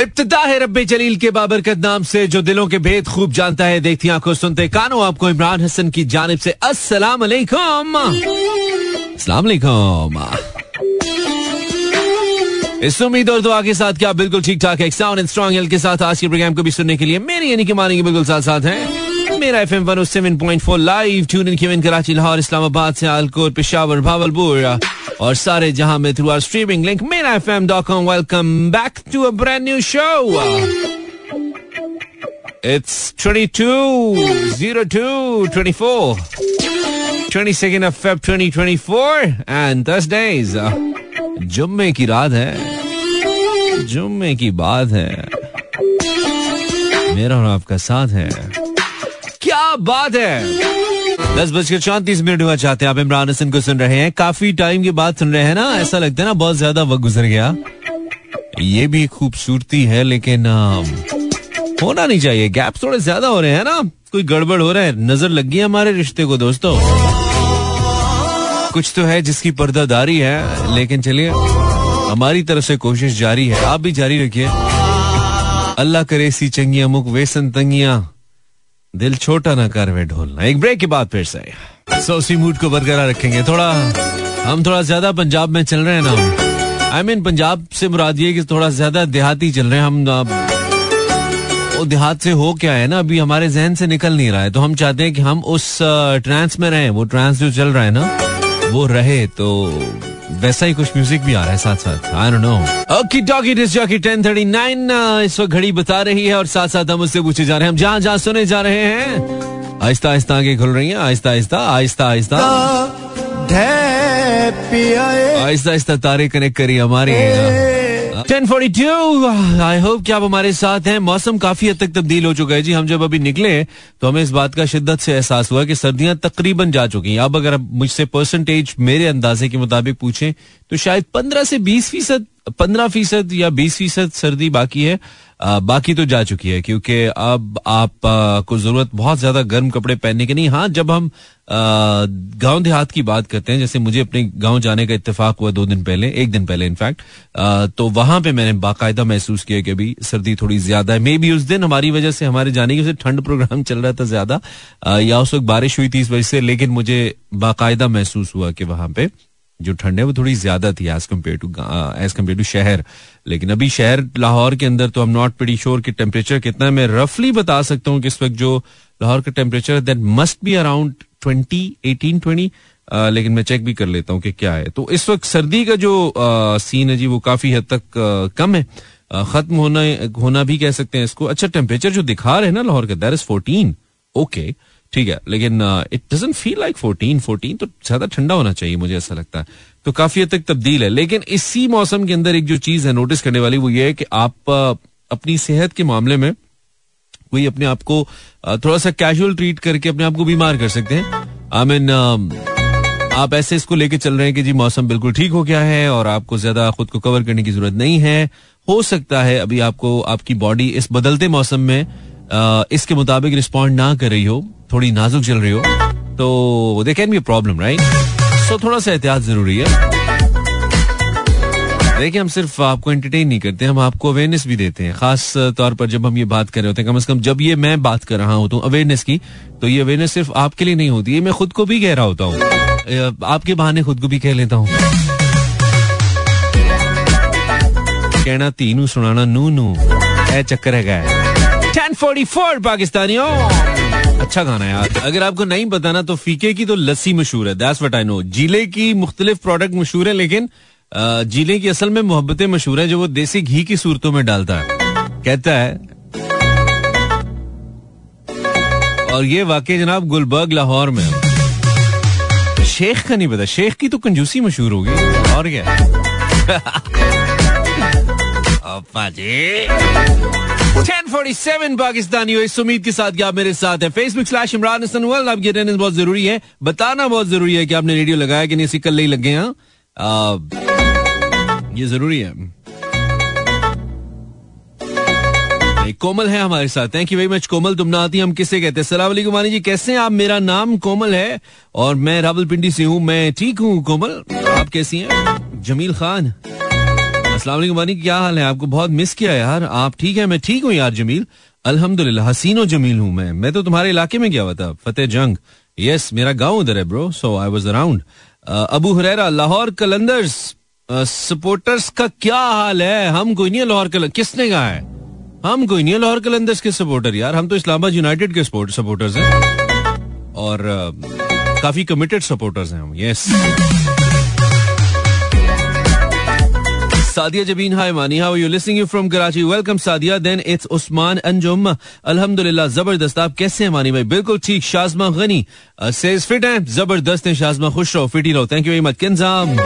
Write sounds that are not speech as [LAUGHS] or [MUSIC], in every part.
इब्तदा है रब्बे जलील के बाबरकत नाम से, जो दिलों के भेद खूब जानता है। देखती आँखों सुनते कानों, आपको इमरान हसन की जानब से अस्सलाम वालेकुम अस्सलाम वालेकुम इस उम्मीद और दुआ के साथ क्या बिल्कुल ठीक ठाक है साउंड एंड स्ट्रॉन्ग के साथ आज के प्रोग्राम को भी सुनने के लिए, मेरी यानी कि मानेंगे बिल्कुल साथ साथ हैं। Mera F M one seven point four live tune in केवन Karachi Lahore Islamabad से आलकोट पेशावर भावलपुर और सारे जहाँ में through our streaming link Mera F M dot com welcome back to a brand new show It's 22 02 24 22nd of Feb 2024 and Thursdays. जुम्मे की रात है जुम्मे की बात है मेरा और आपका साथ है क्या बात है। दस बजकर चौंतीस मिनट हुआ, चाहते हैं आप इमरान हसन को सुन रहे हैं। काफ़ी टाइम के बाद सुन रहे हैं ना? ऐसा लगता है ना, बहुत ज़्यादा वक्त गुजर गया। ये भी खूबसूरती है, लेकिन होना नहीं चाहिए। गैप थोड़े ज़्यादा हो रहे हैं ना? कोई गड़बड़ हो रहा है? नज़र लग गई हमारे रिश्ते को, दोस्तों। कुछ तो है जिसकी पर्दादारी है, लेकिन चलिए, हमारी तरफ़ से कोशिश जारी है। आप भी जारी रखिए। अल्लाह करे सी चंगिया मुख वे संतंगिया दिल छोटा ना कर वे ढोलना। एक ब्रेक के बाद फिर से। सोसी मूड को बरकरार रखेंगे। थोड़ा हम थोड़ा ज़्यादा पंजाब में चल रहे हैं ना। I I mean mean, Punjab से मुराद ये कि थोड़ा ज़्यादा देहाती चल रहे हैं। हम वो देहात से हो क्या है ना? अभी हमारे जहन से निकल नहीं रहा है। तो हम चाहते हैं कि हम उस ट्रांस में रहें। वो ट्रांस जो चल रहा है ना वो रहे। तो वैसा ही कुछ म्यूज़िक भी आ रहा है साथ साथ। I don't know okay doggy disc jockey 1039 इस वक्त घड़ी बता रही है और साथ साथ हम उससे पूछे जा रहे हैं। हम जहाँ जहाँ सुने जा रहे हैं। आहिस्ता आहिस्ता आगे खुल रही है आहिस्ता आहिस्ता आहिस्ता आहिस्ता। आहिस्ता आहिस्ता तारे कनेक्ट करी हमारी ten forty two I hope कि आप हमारे साथ हैं। मौसम काफ़ी हद तक तब्दील हो चुका है। जी, हम जब अभी निकले तो हमें इस बात का शिद्दत से एहसास हुआ कि सर्दियाँ तकरीबन जा चुकी हैं। अब अगर आप मुझसे परसेंटेज मेरे अंदाजे के मुताबिक पूछें तो शायद पंद्रह से बीस फ़ीसद, पंद्रह फ़ीसद या बीस फ़ीसद सर्दी बाकी है। बाकी तो जा चुकी है, क्योंकि अब आप को ज़रूरत बहुत ज़्यादा गर्म कपड़े पहनने की नहीं। हाँ जब हम गाँव देहात की बात करते हैं, जैसे मुझे अपने गाँव जाने का इत्तेफाक हुआ दो दिन पहले, एक दिन पहले इनफैक्ट तो वहाँ पे मैंने बाकायदा महसूस किया कि अभी सर्दी थोड़ी ज़्यादा है। मे बी उस दिन हमारी वजह से, हमारे जाने की ठंड प्रोग्राम चल रहा था ज़्यादा या उस वक्त बारिश हुई थी इस वजह से, लेकिन मुझे बाकायदा महसूस हुआ कि वहाँ पे जो ठंड है वो थोड़ी ज़्यादा थी as compare to as compare to शहर। लेकिन अभी शहर लाहौर के अंदर तो हम नॉट प्रीटी श्योर कि टेम्परेचर कितना है। मैं रफली बता सकता हूँ कि इस वक्त जो लाहौर का temperature that must be around twenty eighteen twenty लेकिन मैं चेक भी कर लेता हूँ कि क्या है। तो इस वक्त सर्दी का जो आ, सीन है जी वो काफ़ी हद तक आ, कम है। आ, खत्म होना होना भी कह सकते हैं इसको। अच्छा टेम्परेचर जो दिखा रहे हैं ना लाहौर का दैट इज़ फोर्टीन ओके ठीक है, लेकिन it doesn't feel like fourteen fourteen तो ज़्यादा ठंडा होना चाहिए मुझे ऐसा लगता है। तो काफ़ी हद तक तब्दील है। लेकिन इसी मौसम के अंदर एक जो चीज़ है नोटिस करने वाली, वो ये है कि आप अपनी सेहत के मामले में कोई अपने आप को थोड़ा सा कैजुअल ट्रीट करके अपने आप को बीमार कर सकते हैं। आई मीन आप ऐसे इसको लेके चल रहे हैं कि जी मौसम बिल्कुल ठीक हो गया है और आपको ज़्यादा खुद को कवर करने की ज़रूरत नहीं है। हो सकता है अभी आपको, आपकी बॉडी इस बदलते मौसम में इसके मुताबिक रिस्पॉन्ड ना कर रही हो, थोड़ी नाजुक चल रही हो तो they can be problem right so थोड़ा सा एहतियात ज़रूरी है। देखिए, हम सिर्फ़ आपको एंटरटेन नहीं करते, हम आपको अवेयरनेस भी देते हैं। खास तौर पर जब हम ये बात कर रहे होते हैं, कम से कम जब ये मैं बात कर रहा होता हूँ अवेयरनेस की तो ये अवेयरनेस सिर्फ़ आपके लिए नहीं होती है मैं खुद को भी कह रहा होता हूँ। आपके बहाने खुद को भी कह लेता हूँ। कहना तीनू, सुनाना नू नू है चक्कर है 1044 पाकिस्तानियों। अच्छा है यार। अगर आपको नहीं पता ना तो फीके की तो लस्सी मशहूर है। दैट्स व्हाट आई नो जीले की मुख्तलिफ़ प्रोडक्ट मशहूर है, लेकिन ज़िले की असल में मोहब्बतें मशहूर है जो वो देसी घी की सूरतों में डालता है। कहता है, और ये वाकई जनाब गुलबर्ग, लाहौर में शेख का नहीं पता। शेख की तो कंजूसी मशहूर होगी। और क्या [LAUGHS] जी। 1047 पाकिस्तानी इस उम्मीद के साथ कि आप मेरे साथ हैं। Facebook slash Imran Hasan world, आपकी अटेंडेंस बहुत ज़रूरी है। बताना बहुत ज़रूरी है कि आपने रेडियो लगाया कि नहीं, इसी कल ही लग गए हैं। ये ज़रूरी है। कोमल है हमारे साथ। Thank you very much Komal. तुम ना आती, हम किसे कहते हैं? सलाम वालेकुम जी। कैसे हैं आप? मेरा नाम कोमल है और मैं रावलपिंडी से हूँ। मैं ठीक हूँ, कोमल। आप कैसी हैं? जमील खान। अस्सलाम मानी क्या हाल है आपको? बहुत मिस किया यार। आप ठीक है? मैं ठीक हूँ यार, जमील। अल्हम्दुलिल्लाह, हसीनो जमील हूँ मैं। मैं तो तुम्हारे इलाके में गया हुआ था, फतेह जंग। यस मेरा गाँव उधर है bro so I was around Abu Huraira, Lahore Qalandars supporters का क्या हाल है? हम कोई नहीं लाहौर कलंदर किसने कहा है? हम कोई नहीं है लाहौर कलंदर्स के सपोर्टर यार। हम तो इस्लामाबाद यूनाइटेड के सपोर्टर्स हैं। और काफ़ी कमिटेड सपोर्टर्स हैं हम। Yes Sadia Jabin, hi Mani, how are you? Listening you from Karachi. Welcome Sadia. Then it's Usman Anjum. Alhamdulillah, ज़बरदस्त आप कैसे हैं मानी भाई बिल्कुल ठीक शाजमा गनी सेज फिट हैं ज़बरदस्त हैं शाजमा खुश रहो फिट ही रहो thank you very much Kinzam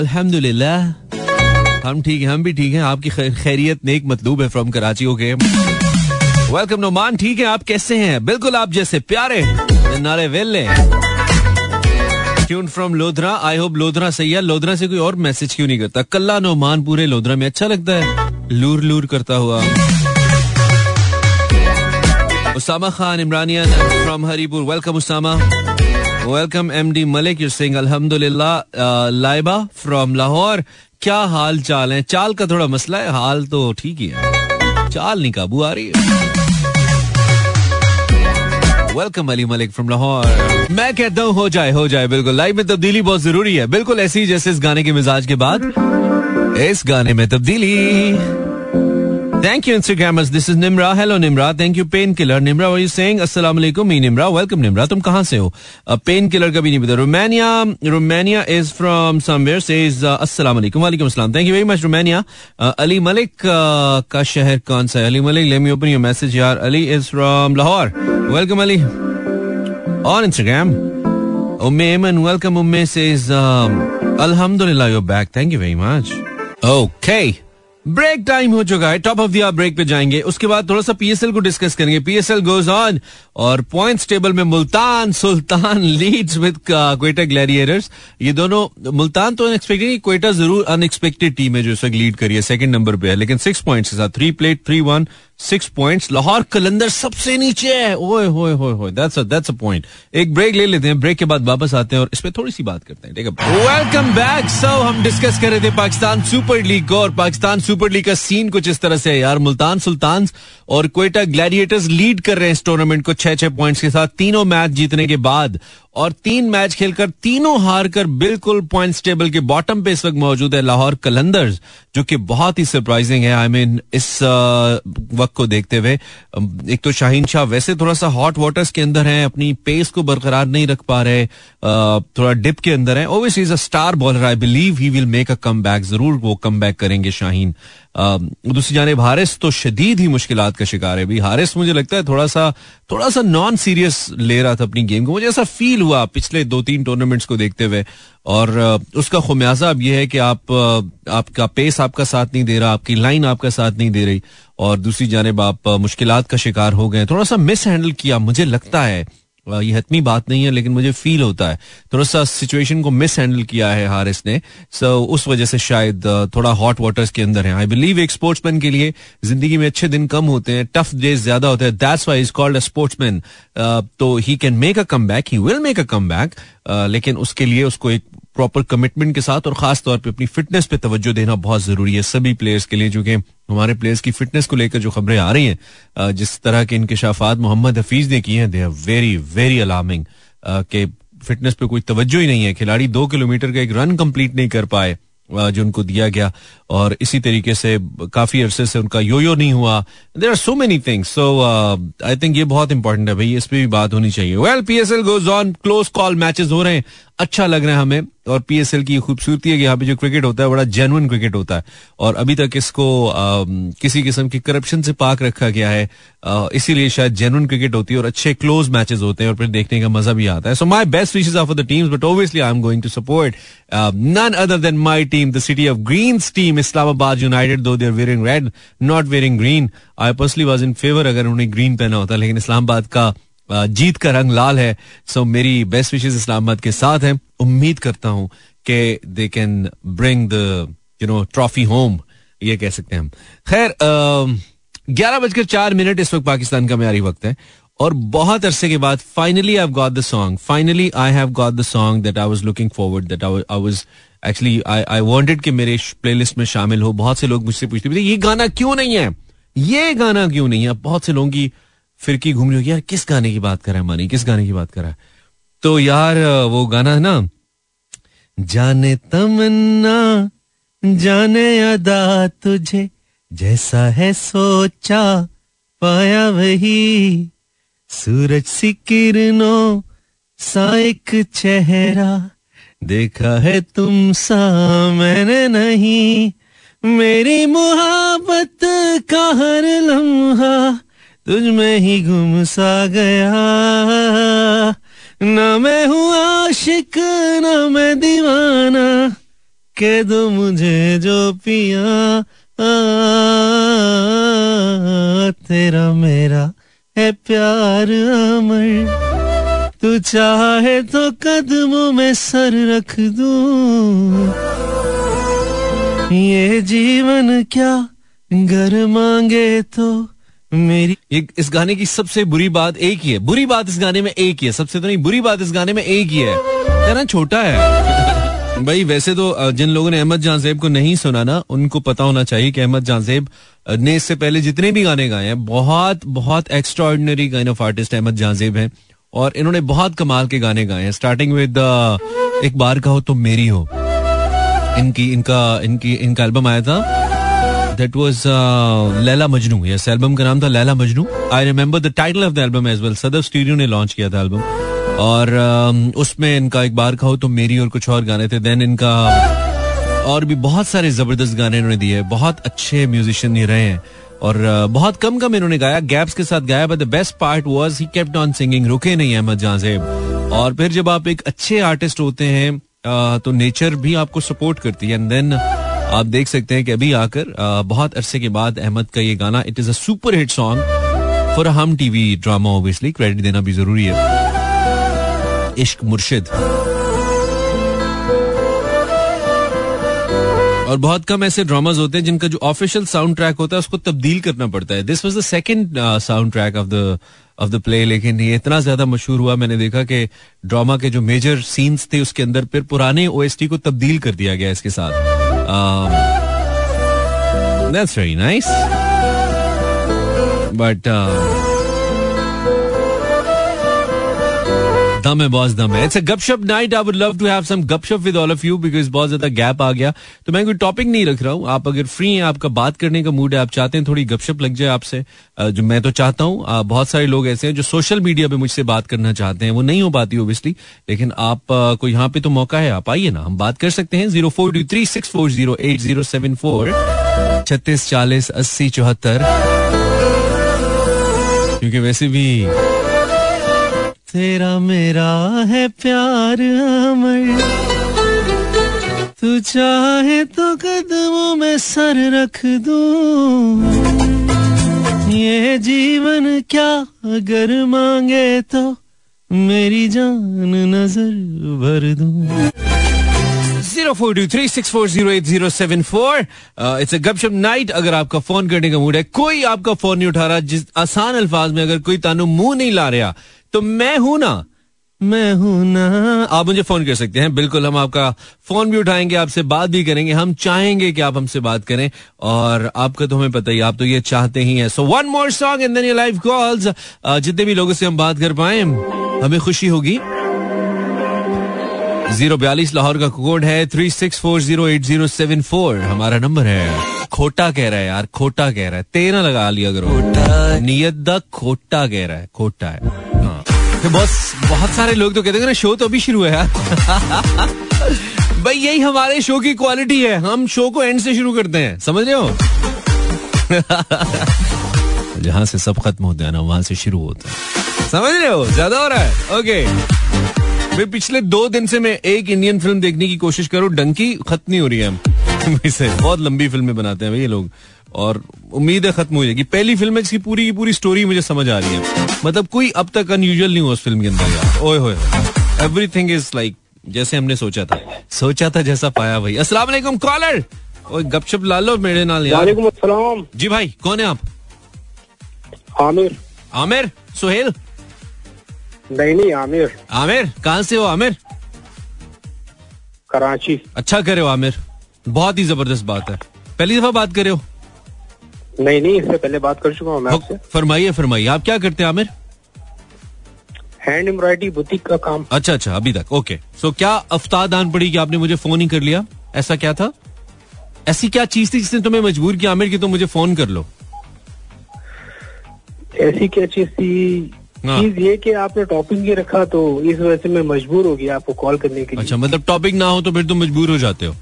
अल्हम्दुलिल्लाह हम ठीक हैं हम भी ठीक हैं आपकी खैरियत नेक मतलूब है from Karachi okay welcome Noman ठीक है आप कैसे हैं बिल्कुल आप जैसे प्यारे नारे वेले tune from Lodhra I hope Lodhra सही है। लोधरा से कोई और मैसेज क्यों नहीं करता? कल्ला नोमान पूरे लोधरा में। अच्छा लगता है। लूर लूर करता हुआ। Usama Khan, Imrania from Haripur. Welcome Usama. Welcome M D Malik. U Singh अल्हम्दुलिल्लाह लाइबा फ्रॉम लाहौर। क्या हाल चाल है? चाल का थोड़ा मसला है। हाल तो ठीक ही है। चाल नहीं काबू आ रही है। वेलकम अली मलिक फ्रॉम लाहौर मैं कहता हूँ, हो जाए हो जाए, बिल्कुल। लाइफ में तब्दीली बहुत ज़रूरी है। बिल्कुल ऐसी जैसे इस गाने के मिजाज के बाद। इस गाने में तब्दीली। Thank you, Instagrammers. This is Nimra. Hello, Nimra. Thank you, Painkiller. Nimra, what are you saying? Assalamu alaikum. Me, Nimra. Welcome, Nimra. तुम कहाँ से हो? Painkiller का भी नहीं पता. Romania, Romania is from somewhere. Says uh, Assalamu alaikum. Walaikum assalam. Thank you very much, Romania. Uh, Ali Malik uh, का शहर कौन सा है? Ali Malik, let me open your message यार. Ali is from Lahore. Welcome, Ali. On Instagram. Umme Eman, welcome. Umme says, um, Alhamdulillah, you're back. Thank you very much. Okay. Break time हो चुका है top of the break पे जाएँगे। उसके बाद थोड़ा सा पीएसएल को डिस्कस करेंगे। पीएसएल गोज ऑन और पॉइंट्स टेबल में Multan, Sultan leads with Quetta gladiators ये दोनों, मुल्तान तो अनएक्सपेक्टेड क्वेटा ज़रूर अनएक्सपेक्टेड टीम है जो इस वक्त लीड करी है। सेकंड नंबर पे है। लेकिन सिक्स पॉइंट्स के साथ three played three won six points Lahore Qalandar सबसे नीचे है। ओए, होए होए होए। That's a that's a point एक ब्रेक ले लेते हैं। ब्रेक के बाद वापस आते हैं और इस पे थोड़ी सी बात करते हैं। ठीक है वेलकम बैक सो हम डिस्कस कर रहे थे पाकिस्तान सुपर लीग को और पाकिस्तान सुपर लीग का सीन कुछ इस तरह से है यार। मुल्तान सुल्तान और क्वेटा ग्लैडिएटर्स लीड कर रहे हैं इस टूर्नामेंट को छह छह पॉइंट्स के साथ। तीनों मैच जीतने के बाद और तीन मैच खेलकर तीनों हार कर बिल्कुल पॉइंट्स टेबल के बॉटम पे इस वक्त मौजूद है लाहौर कलंदर्स, जो कि बहुत ही सरप्राइजिंग है। आई मीन इस वक्त को देखते हुए एक तो शाहीन शाह वैसे थोड़ा सा हॉट वाटर्स के अंदर हैं, अपनी पेस को बरकरार नहीं रख पा रहे थोड़ा डिप के अंदर है। Overseas is a star bowler I believe he will make a come ज़रूर वो कम करेंगे शाहीन। दूसरी जाने हारिस तो शदीद ही मुश्किल का शिकार है। भाई हारिस मुझे लगता है थोड़ा सा थोड़ा सा नॉन सीरियस ले रहा था अपनी गेम को। मुझे ऐसा फील हुआ पिछले दो तीन टूर्नामेंट्स को देखते हुए। और उसका खुमियाजा अब यह है कि आप आपका पेस आपका साथ नहीं दे रहा, आपकी लाइन आपका साथ नहीं दे रही। और दूसरी जानब आप मुश्किल का शिकार हो गए थोड़ा सा मिस हैंडल किया, मुझे लगता है ये हतमी बात नहीं है लेकिन मुझे फील होता है। थोड़ा सा सिचुएशन को मिस हैंडल किया है हारिस ने। सो so, उस वजह से शायद थोड़ा हॉट वाटर्स के अंदर है। आई बिलीव एक स्पोर्ट्समैन के लिए ज़िंदगी में अच्छे दिन कम होते हैं टफ डेज़ ज़्यादा होते हैं। That's why is called a sportsman तो he can make a comeback he will make a comeback लेकिन उसके लिए उसको एक प्रॉपर कमिटमेंट के साथ और खास तौर पे अपनी फिटनेस पे तवज्जो देना बहुत ज़रूरी है सभी प्लेयर्स के लिए जो कि हमारे प्लेयर्स की फिटनेस को लेकर जो खबरें आ रही हैं जिस तरह के इंकशाफात मोहम्मद हफीज ने किए हैं they are very very alarming के फिटनेस पे कोई तवज्जो ही नहीं है, खिलाड़ी दो किलोमीटर का एक रन कंप्लीट नहीं कर पाए जो उनको दिया गया, और इसी तरीके से काफ़ी अरसे से उनका यो यो नहीं हुआ। There are so many things so I think ये बहुत इंपॉर्टेंट है भाई, इस पर भी बात होनी चाहिए। Well P S L goes on close call matches हो रहे हैं। अच्छा लग रहा है हमें और पीएसएल की खूबसूरती है कि यहाँ पे जो क्रिकेट होता है बड़ा जेनुअन क्रिकेट होता है। और अभी तक इसको आ, किसी किस्म की करप्शन से पाक रखा गया है इसीलिए शायद जेनुअन क्रिकेट होती है और अच्छे क्लोज मैचेस होते हैं और फिर देखने का मज़ा भी आता है। So my best wishes of the teams but obviously I am going to support none other than my team the city of green team Islamabad united though they're wearing red not wearing green I personally was in favour अगर उन्हें green पहना होता लेकिन इस्लामाबाद का जीत का रंग लाल है। सो मेरी बेस्ट विशेष इस्लामाबाद के साथ है। उम्मीद करता हूँ कि they can bring the you know trophy home ये कह सकते हैं हम। खैर ग्यारह बजकर चार मिनट इस वक्त पाकिस्तान का म्यारी वक्त है। और बहुत अरसे के बाद finally I got the song finally I have got the song that I was looking forward that I was actually I I wanted कि मेरे प्लेलिस्ट में शामिल हो। बहुत से लोग मुझसे पूछते थे ये गाना क्यों नहीं है? ये गाना क्यों नहीं है? बहुत से लोगों की फिरकी घूम रही होगी, यार, किस गाने की बात कर रहा है मानी? किस गाने की बात कर रहा है? तो यार वो गाना है ना, जाने तमन्ना, जाने अदा तुझे, जैसा है सोचा, पाया वही। सूरज सी किरणों, सा एक चेहरा, देखा है तुम सा मैंने नहीं। मेरी मुहाबत का हर लम्हा तुझ में ही गुम सा गया। न मैं हूँ आशिक, न मैं दीवाना। कह दो मुझे जो पिया। तेरा मेरा है प्यार अमर। तू चाहे तो कदमों में सर रख दू। ये जीवन क्या, घर मांगे तो मेरी ये इस गाने की सबसे बुरी बात एक ही है। बुरी बात इस गाने में एक ही है। सबसे तो नहीं, बुरी बात इस गाने में एक ही है। ना छोटा है। [LAUGHS] भाई, वैसे तो जिन लोगों ने अहमद जानजेब को नहीं सुना ना, उनको पता होना चाहिए कि अहमद जानजेब ने इससे पहले जितने भी गाने गाए हैं, बहुत बहुत extraordinary kind of artist Ahmed Jahanzeb हैं और इन्होंने बहुत कमाल के गाने गाए हैं। स्टार्टिंग विद एक बार का हो तो मेरी हो। इनकी, इनका इनकी, इनका एल्बम आया था। That was Laila Majnu yes album का नाम था Laila Majnu I remember the title of the album as well Sadar studio ने लॉन्च किया था एल्बम और uh, उसमें इनका एक बार कहो तो मेरी और कुछ और गाने थे देन इनका और भी बहुत सारे ज़बरदस्त गाने इन्होंने दिए बहुत अच्छे म्यूजिशियन ये रहे हैं और बहुत कम कम इन्होंने गाया गैप्स के साथ गाया but the best part was he kept on singing रुके नहीं अहमद जाजेब और फिर जब आप एक अच्छे आर्टिस्ट होते हैं तो नेचर भी आपको सपोर्ट करती है एंड देन आप देख सकते हैं कि अभी आकर बहुत अरसे के बाद अहमद का ये गाना it is a super hit song for Hum TV drama obviously credit देना भी ज़रूरी है। इश्क मुर्शिद। और बहुत कम ऐसे ड्रामाज होते हैं जिनका जो ऑफिशियल साउंड ट्रैक होता है, उसको तब्दील करना पड़ता है। This was the second soundtrack of the of the play लेकिन ये इतना ज़्यादा मशहूर हुआ, मैंने देखा कि ड्रामा के जो मेजर सीन्स थे उसके अंदर फिर पुराने ओएसटी को तब्दील कर दिया गया इसके साथ दैट्स वेरी नाइस nice. दम है बॉस दम है। It's a gupshup night I would love to have some gupshup with all of you because बहुत ज़्यादा गैप आ गया। तो मैं कोई टॉपिक नहीं रख रहा हूँ। आप अगर फ्री हैं, आपका बात करने का मूड है, आप चाहते हैं थोड़ी गपशप लग जाए आपसे जो मैं तो चाहता हूँ। बहुत सारे लोग ऐसे हैं जो सोशल मीडिया पे मुझसे बात करना चाहते हैं। वो नहीं हो पाती ओबियसली लेकिन आप को यहाँ पे तो मौका है। आप आइए ना, हम बात कर सकते हैं। Zero four two three six four zero eight zero seven four, छत्तीस चालीस अस्सी चौहत्तर। क्योंकि वैसे भी तेरा मेरा है प्यार अमर। तू चाहे तो कदमों में सर रख दू। ये जीवन क्या अगर मांगे तो मेरी जान नज़र भर दू। Zero four two three six four zero eight zero seven four. It's gupshup night अगर आपका फ़ोन करने का मूड है। कोई आपका फ़ोन नहीं उठा रहा, जिस आसान अल्फाज में अगर कोई तानु मुँह नहीं ला रहा तो मैं हूँ ना? मैं हूँ ना? आप मुझे फ़ोन कर सकते हैं। बिल्कुल हम आपका फ़ोन भी उठाएँगे आपसे बात भी करेंगे। हम चाहेंगे कि आप हमसे बात करें और आपका तो हमें पता ही आप तो ये चाहते ही हैं। So one more song and then live calls जितने भी लोगों से हम बात कर पाए हमें खुशी होगी। ज़ीरो बयालीस लाहौर का कोड है three six four zero eight zero seven four हमारा नंबर है खोटा कह रहा है यार खोटा कह रहा है। तेरा लगा लिया करो। नियत द खोटा कह रहा है खोटा है। बस बहुत सारे लोग तो कहते हैं ना शो तो अभी शुरू है यार भाई, यही हमारे शो की क्वालिटी है। हम शो को एंड से शुरू करते हैं। समझ रहे हो? [LAUGHS] जहाँ से सब खत्म होते हैं ना, वहाँ से शुरू होता है। समझ रहे हो? ज़्यादा हो रहा है? ओके भाई, पिछले दो दिन से मैं एक इंडियन फ़िल्म देखने की कोशिश करूँ। डंकी खत्म नहीं हो रही है। [LAUGHS] बहुत लंबी फ़िल्में बनाते हैं भाई ये लोग। और उम्मीद है खत्म हो जाएगी। पहली फ़िल्म है जिसकी पूरी की पूरी स्टोरी मुझे समझ आ रही है। मतलब कोई अब तक अनयूजल नहीं हुआ उस फ़िल्म के अंदर यार। ओए होए एवरीथिंग इज़ लाइक जैसे हमने सोचा था। सोचा था जैसा पाया भाई। अस्सलाम वालेकुम कॉलर ओए गपशप ला लो मेरे नाल यार। वालेकुम अस्सलाम। जी भाई कौन है आप? आमिर। आमिर? सुहेल? नहीं नहीं आमिर। आमिर? कहाँ से हो आमिर? कराची। अच्छा करे हो आमिर। बहुत ही ज़बरदस्त बात है। पहली दफ़ा बात करे हो? नहीं नहीं इससे पहले बात कर चुका हूँ मैं आपसे। फरमाइए फरमाइए। आप क्या करते हैं आमिर? हैंड एम्ब्रॉयडरी बुटीक का काम। अच्छा अच्छा अभी तक। ओके। सो क्या अफ्ताद आन पड़ी कि आपने मुझे फ़ोन ही कर लिया? ऐसा क्या था? ऐसी क्या चीज़ थी जिसने तुम्हें मजबूर किया आमिर कि तुम मुझे फ़ोन कर लो? ऐसी क्या चीज़ थी? हाँ। चीज़ ये कि आपने टॉपिक ये रखा तो इस वजह से मैं मजबूर हो गया आपको कॉल करने के लिए। अच्छा मतलब टॉपिक ना हो तो फिर तुम मजबूर हो जाते हो।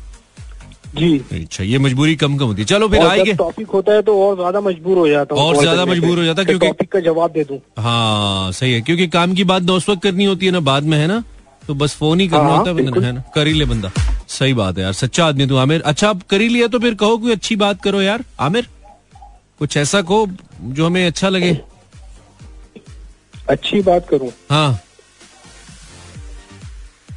जी। अच्छा ये मजबूरी कम कम होती है। चलो फिर आएँगे। टॉपिक होता है तो और ज़्यादा मजबूर हो जाता हूँ। और ज़्यादा मजबूर हो जाता कि क्योंकि- टॉपिक का जवाब दे दूँ। हाँ सही है क्योंकि काम की बात ना उस वक्त करनी होती है ना बाद में है ना? तो बस फ़ोन ही करना हाँ, होता है है ना? कर ही ले बंदा। सही बात है यार सच्चा आदमी तू आमिर। अच्छा अब कर ही लिया तो फिर कहो कोई अच्छी बात करो यार आमिर। कुछ ऐसा कहो जो हमें अच्छा लगे। अच्छी बात करूँ। हाँ।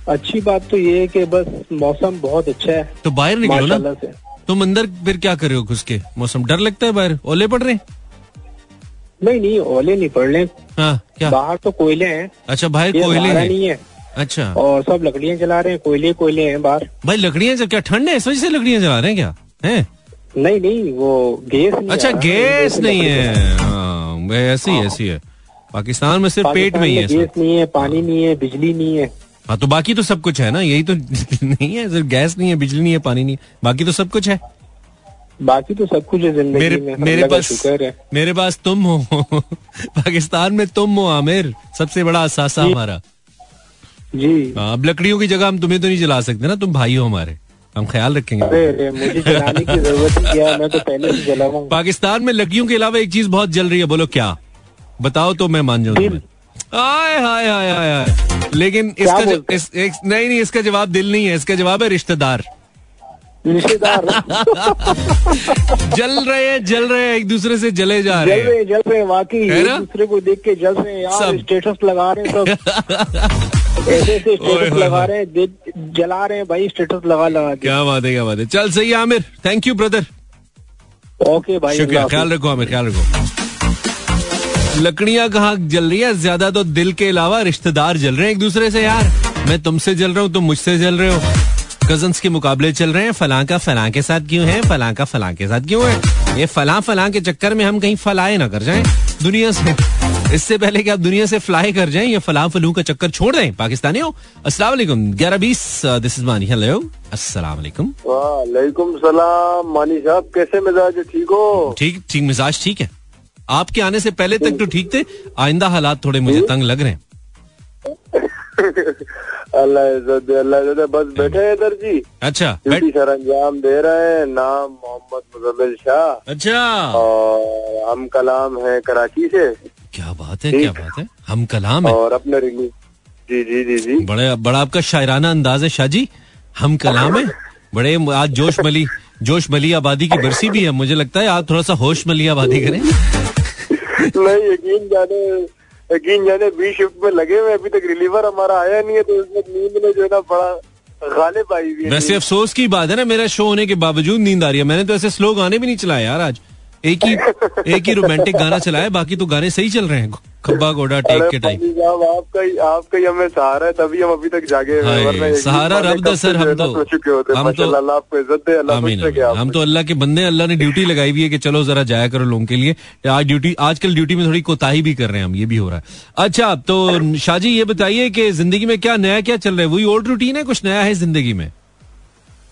अच्छी बात तो ये है कि बस मौसम बहुत अच्छा है। तो बाहर निकलो ना। से। तुम अंदर फिर क्या कर रहे हो घुस के? मौसम डर लगता है बाहर? ओले पड़ रहे नहीं नहीं ओले नहीं पड़ रहे हाँ। क्या? बाहर तो कोयले हैं। अच्छा बाहर कोयले हैं। नहीं है। अच्छा। और सब लकड़ियाँ जला रहे हैं कोयले कोयले हैं बाहर। भाई लकड़ियाँ जब क्या ठंड है? इस वजह से लकड़ियाँ जला रहे हैं क्या? है? नहीं नहीं वो गैस अच्छा गैस नहीं है। हाँ ऐसी ऐसी है। पाकिस्तान में सिर्फ़ पेट में ही है गैस नहीं है पानी नहीं है बिजली नहीं है। हाँ तो बाकी तो सब कुछ है ना? यही तो [LAUGHS] नहीं है सिर्फ़ गैस नहीं है बिजली नहीं है पानी नहीं है। बाकी तो सब कुछ है। बाकी तो सब कुछ है ज़िंदगी मेरे में। मेरे पास शुक्र है। मेरे पास तुम हो। [LAUGHS] पाकिस्तान में तुम हो आमिर। सबसे बड़ा असासा हमारा। जी। हाँ, अब लकड़ियों की जगह हम तुम्हें तो नहीं जला सकते ना तुम भाई हो हमारे। हम ख्याल रखेंगे। अरे अरे मुझे जलाने की ज़रूरत क्या मैं तो पहले से पाकिस्तान में लकड़ियों के अलावा एक चीज़ बहुत जल रही है बोलो क्या? बताओ तो मैं मान जाऊँ हाय हाय हाय हाय हाय लेकिन इसका ज, इस, एक, नहीं नहीं इसका जवाब दिल नहीं है। इसका जवाब है रिश्तेदार। रिश्तेदार। [LAUGHS] जल रहे हैं जल रहे हैं एक दूसरे से जले जा रहे। हैं रहे जल रहे हैं वाकई एक? दूसरे को देख के जल रहे हैं। यार स्टेटस लगा रहे हैं सब। [LAUGHS] ऐसे ऐसे स्टेटस लगा रहे हैं जला रहे हैं भाई स्टेटस लगा लगा के। क्या बात है क्या बात है। चल सही है Aamir. Thank you brother okay भाई शुक्रिया। ख्याल रखो आमिर ख्याल रखो। लकड़ियाँ कहाँ जल रही है? ज़्यादा तो दिल के अलावा रिश्तेदार जल रहे हैं एक दूसरे से यार। मैं तुमसे जल रहा हूँ तुम मुझसे जल रहे हो। कजन्स के मुकाबले चल रहे हैं फलां का फलां के साथ क्यों है फलां का फलां के साथ क्यों है? ये फलां फलां के चक्कर में हम कहीं फलाए ना कर जाएँ दुनिया से। इससे पहले कि आप दुनिया से फ्लाई कर जाएँ ये फलां फलू का चक्कर छोड़ दें पाकिस्तानियों अस्सलाम वालेकुम ग्यारह बीस दिस इज़ मानी हेलो अस्सलाम वालेकुम। वालेकुम सलाम मानी साहब कैसे मिजाज ठीक हो? ठीक ठीक मिजाज ठीक है। आपके आने से पहले तक तो ठीक थे? आइंदा हालात थोड़े मुझे तंग लग रहे हैं। [LAUGHS] अल्लाह अल्लाह बस बैठे हैं इधर जी। अच्छा ड्यूटी सर अंजाम दे रहे हैं। नाम मोहम्मद मुजम्मिल शाह। अच्छा। और हम कलाम है कराची से। क्या बात है क्या बात है। हम कलाम है। और अपने जी जी जी जी। बड़े बड़ा आपका शायराना अंदाज है शाह जी हम कलाम है। बड़े आज जोश मली जोश मली आबादी की बरसी भी है। मुझे लगता है आप थोड़ा सा होश मली आबादी करें। नहीं, यकीन जाने यकीन जाने बी शिफ्ट में लगे हुए अभी तक रिलीवर हमारा आया नहीं है तो उसमें नींद में जो है ना बड़ा गालिब आई हुई वैसे अफसोस की बात है ना, मेरा शो होने के बावजूद नींद आ रही है। मैंने तो ऐसे स्लो गाने भी नहीं चलाए यार आज। एक ही एक ही रोमांटिक गाना चलाया बाकी तो गाने सही चल रहे हैं। खब्बा गोडा टेक के टाइम आपका ही आपका ही हमें सहारा है तभी हम अभी तक जागे हैं, यकीन सहारा रब दा सर, हम तो- चुके होते हम तो- अल्लाह आपको इज़्ज़त दे। हम तो अल्लाह के बंदे अल्लाह ने ड्यूटी लगाई हुई है कि चलो जरा जाया करो लोगों के लिए। आज ड्यूटी आजकल ड्यूटी में थोड़ी कोताही भी कर रहे हैं हम ये भी हो रहा है। अच्छा तो शाहजी ये बताइए कि ज़िंदगी में क्या नया क्या चल रहा है? वही ओल्ड रूटीन है कुछ नया है ज़िंदगी में?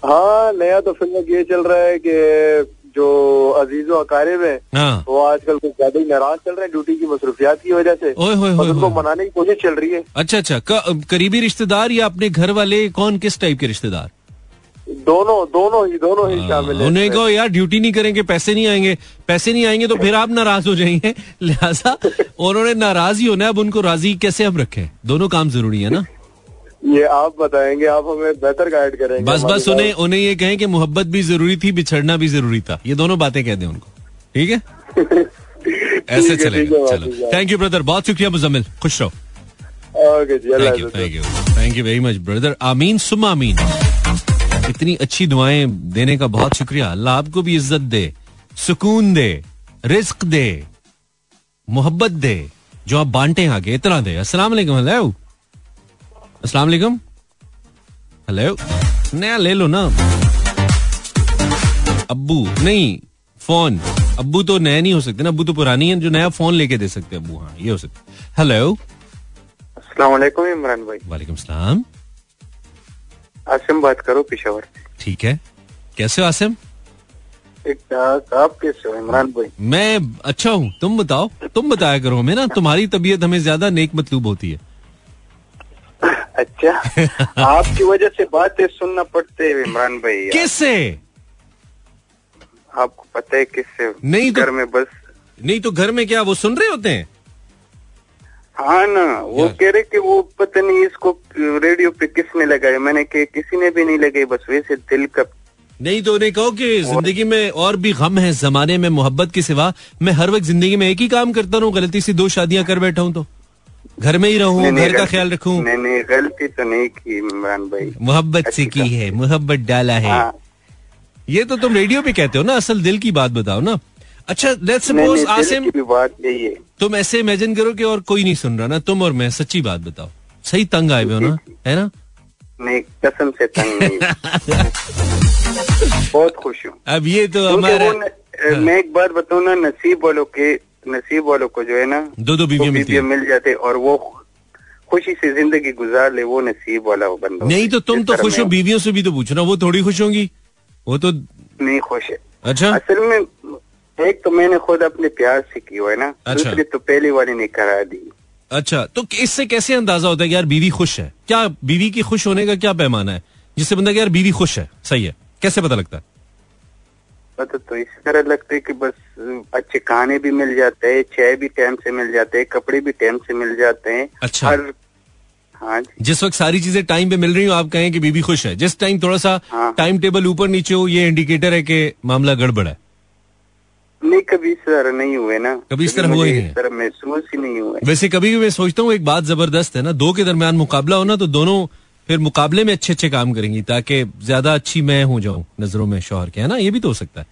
हाँ नया तो फ़िल्म ये चल रहा है कि जो अजीजो अकारे में हाँ वो आजकल कुछ ज़्यादा ही नाराज़ चल रहे हैं ड्यूटी की मसरूफियात की वजह से। ओए उनको मनाने की कोशिश चल रही है। अच्छा अच्छा। करीबी रिश्तेदार या अपने घर वाले कौन किस टाइप के रिश्तेदार? दोनों दोनों ही दोनों ही शामिल उन्हें कहो यार ड्यूटी नहीं करेंगे पैसे नहीं आएँगे। पैसे नहीं आएँगे तो फिर आप नाराज़ हो जाएँगे [LAUGHS] लिहाजा उन्होंने नाराज़ ही होना है अब उनको राज़ी कैसे हम रखें? दोनों काम ज़रूरी है ना? ये आप बताएँगे आप हमें बेहतर गाइड करेंगे बस बस उन्हें उन्हें ये कहें कि मोहब्बत भी ज़रूरी थी बिछड़ना भी ज़रूरी था। ये दोनों बातें कह दें उनको। ठीक है? [LAUGHS] ऐसे चलेगा। चलो। थैंक यू ब्रदर बहुत शुक्रिया मुजम्मिल। खुश रहो। Thank you thank you thank you very much brother आमीन सुम आमीन। इतनी अच्छी दुआएँ देने का बहुत शुक्रिया। अल्लाह आपको भी इज़्ज़त दे सुकून दे रिस्क दे मोहब्बत दे। जो आप बांटे आगे इतना दे। अस्सलाम वालेकुम हेलो अस्सलाम वालेकुम हेलो नया ले लो ना। अब्बू नहीं फ़ोन। अब्बू तो नया नहीं हो सकते ना। अब्बू तो पुरानी है जो नया फ़ोन लेके दे सकते हैं अब्बू हाँ ये हो सकता हेलो अस्सलाम वालेकुम इमरान भाई। वालेकुम सलाम। आसिम बात करो पिशावर ठीक है। कैसे हो आसिम? आप कैसे हो इमरान भाई? मैं अच्छा हूँ। तुम बताओ। तुम बताया करो हमें ना। तुम्हारी तबीयत हमें ज़्यादा नेक मतलूब होती है। अच्छा आपकी वजह से बातें सुनना पड़ते है इमरान भाई। किससे? आपको पता है किससे? नहीं तो- घर में बस। नहीं तो घर में क्या वो सुन रहे होते हैं? हाँ ना वो कह रहे कि वो पता नहीं इसको रेडियो पे किसने लगाया। मैंने कहा किसी ने भी नहीं लगाई बस वैसे दिल का नहीं तो उन्हें कहो कि ज़िंदगी में और भी गम है जमाने में मोहब्बत के सिवा मैं हर वक्त ज़िंदगी में एक ही काम करता रहूँ गलती से दो शादियाँ कर बैठा हूँ तो। घर में ही रहूँ घर का ख्याल रखूँ? नहीं नहीं गलती तो नहीं की इमरान भाई। मोहब्बत से की है मोहब्बत डाला है। हाँ। ये तो तुम रेडियो पे कहते हो ना असल दिल की बात बताओ ना। अच्छा लेट्स सपोज़ आसिम बात है। तुम ऐसे इमेजिन करो कि और कोई नहीं सुन रहा ना तुम और मैं सच्ची बात बताओ। सही तंग आए हुए हो ना है ना? नहीं कसम से तंग नहीं [LAUGHS] बहुत खुश हूँ। अब ये तो हमारा मैं एक बात बताऊँ ना नसीब वालों के नसीब वालों को जो है ना दो दो बीवियाँ मिलती बीवियाँ हैं। मिल जाते और वो खुशी से ज़िंदगी गुजार ले वो नसीब वाला वो बंदा नहीं तो तुम तो खुश हो बीवियों से भी तो पूछना वो थोड़ी खुश होंगी। वो तो नहीं खुश है। अच्छा। असल में एक तो मैंने खुद अपने प्यार से की हुआ है ना अच्छा। दूसरी तो पहली वाली ने करा दी। अच्छा तो इससे कैसे अंदाज़ा होता है कि यार बीवी खुश है? क्या बीवी की खुश होने का क्या पैमाना है जिससे बंदा कि यार बीवी खुश है? सही है। कैसे पता लगता है? पता तो इस तरह लगता है कि बस अच्छे खाने भी मिल जाते हैं चाय भी टाइम से मिल जाते हैं कपड़े भी टाइम से मिल जाते हैं। अच्छा। हर हाँ जी। जिस वक्त सारी चीज़ें टाइम पे मिल रही हो आप कहें कि बीबी खुश है। जिस टाइम थोड़ा सा हाँ। टाइम टेबल ऊपर नीचे हो ये इंडिकेटर है कि मामला गड़बड़ है। नहीं कभी इस तरह नहीं हुए ना। कभी इस तरह हुआ ही नहीं महसूस ही नहीं हुआ वैसे कभी भी मैं सोचता हूँ एक बात ज़बरदस्त है ना दो के दरमियान मुकाबला हो ना तो दोनों फिर मुकाबले में अच्छे अच्छे काम करेंगी ताकि ज़्यादा अच्छी मैं हो जाऊँ नज़रों में शोहर के है ना? ये भी तो हो सकता है।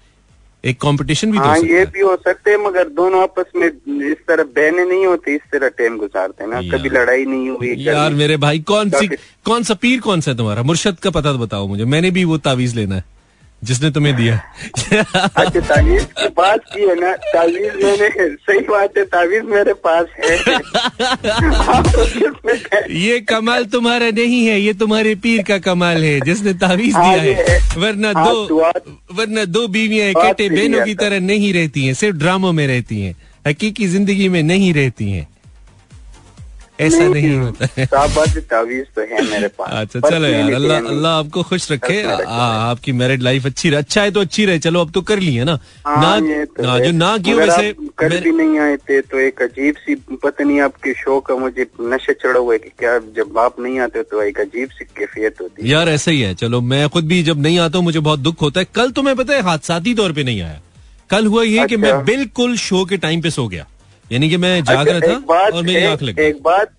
एक कंपटीशन भी तो हो सकता ये भी हो सकते हैं मगर दोनों आपस में इस तरह बहने नहीं होती इस तरह टाइम गुजारते हैं ना। कभी लड़ाई नहीं हुई यार मेरे भाई कौन सी कौन सा पीर कौन सा है तुम्हारा? मुर्शद का पता तो बताओ मुझे। मैंने भी वो तावीज लेना है। जिसने तुम्हें दिया। अच्छा तावीज की बात की है ना तावीज मैंने सही बात है तावीज मेरे पास है। तो ये कमाल तुम्हारा नहीं है ये तुम्हारे पीर का कमाल है जिसने तावीज हाँ, दिया है। वरना हाँ, दो वरना दो बीवियाँ इकट्ठे बहनों की तरह नहीं रहती हैं सिर्फ़ ड्रामों में रहती हैं हकीकी ज़िंदगी में नहीं रहती हैं। ऐसा नहीं। होता है। तावीज तो है मेरे पास। अच्छा चलो यार अल्लाह अल्लाह आपको खुश रखे। आपकी मैरिड लाइफ अच्छी रहे। अच्छा है तो अच्छी रहे। चलो अब तो कर ली है ना। हाँ, ना तो ना जो ना मगर वैसे कर भी नहीं आए थे तो एक अजीब सी पता नहीं आपके शो का मुझे नशे चढ़ा हुआ है कि क्या जब आप नहीं आते तो एक अजीब सी कैफियत होती है। यार ऐसा ही है। चलो मैं खुद भी जब नहीं आता हूँ मुझे बहुत दुख होता है। कल तो मैं पता है हादसाती तौर पर नहीं आया। कल हुआ ये कि मैं अच्छा। बिल्कुल शो के टाइम पे सो गया। यानी कि मैं जाग अच्छा, रहा एक बात था और मेरी आँख लग गई। एक बात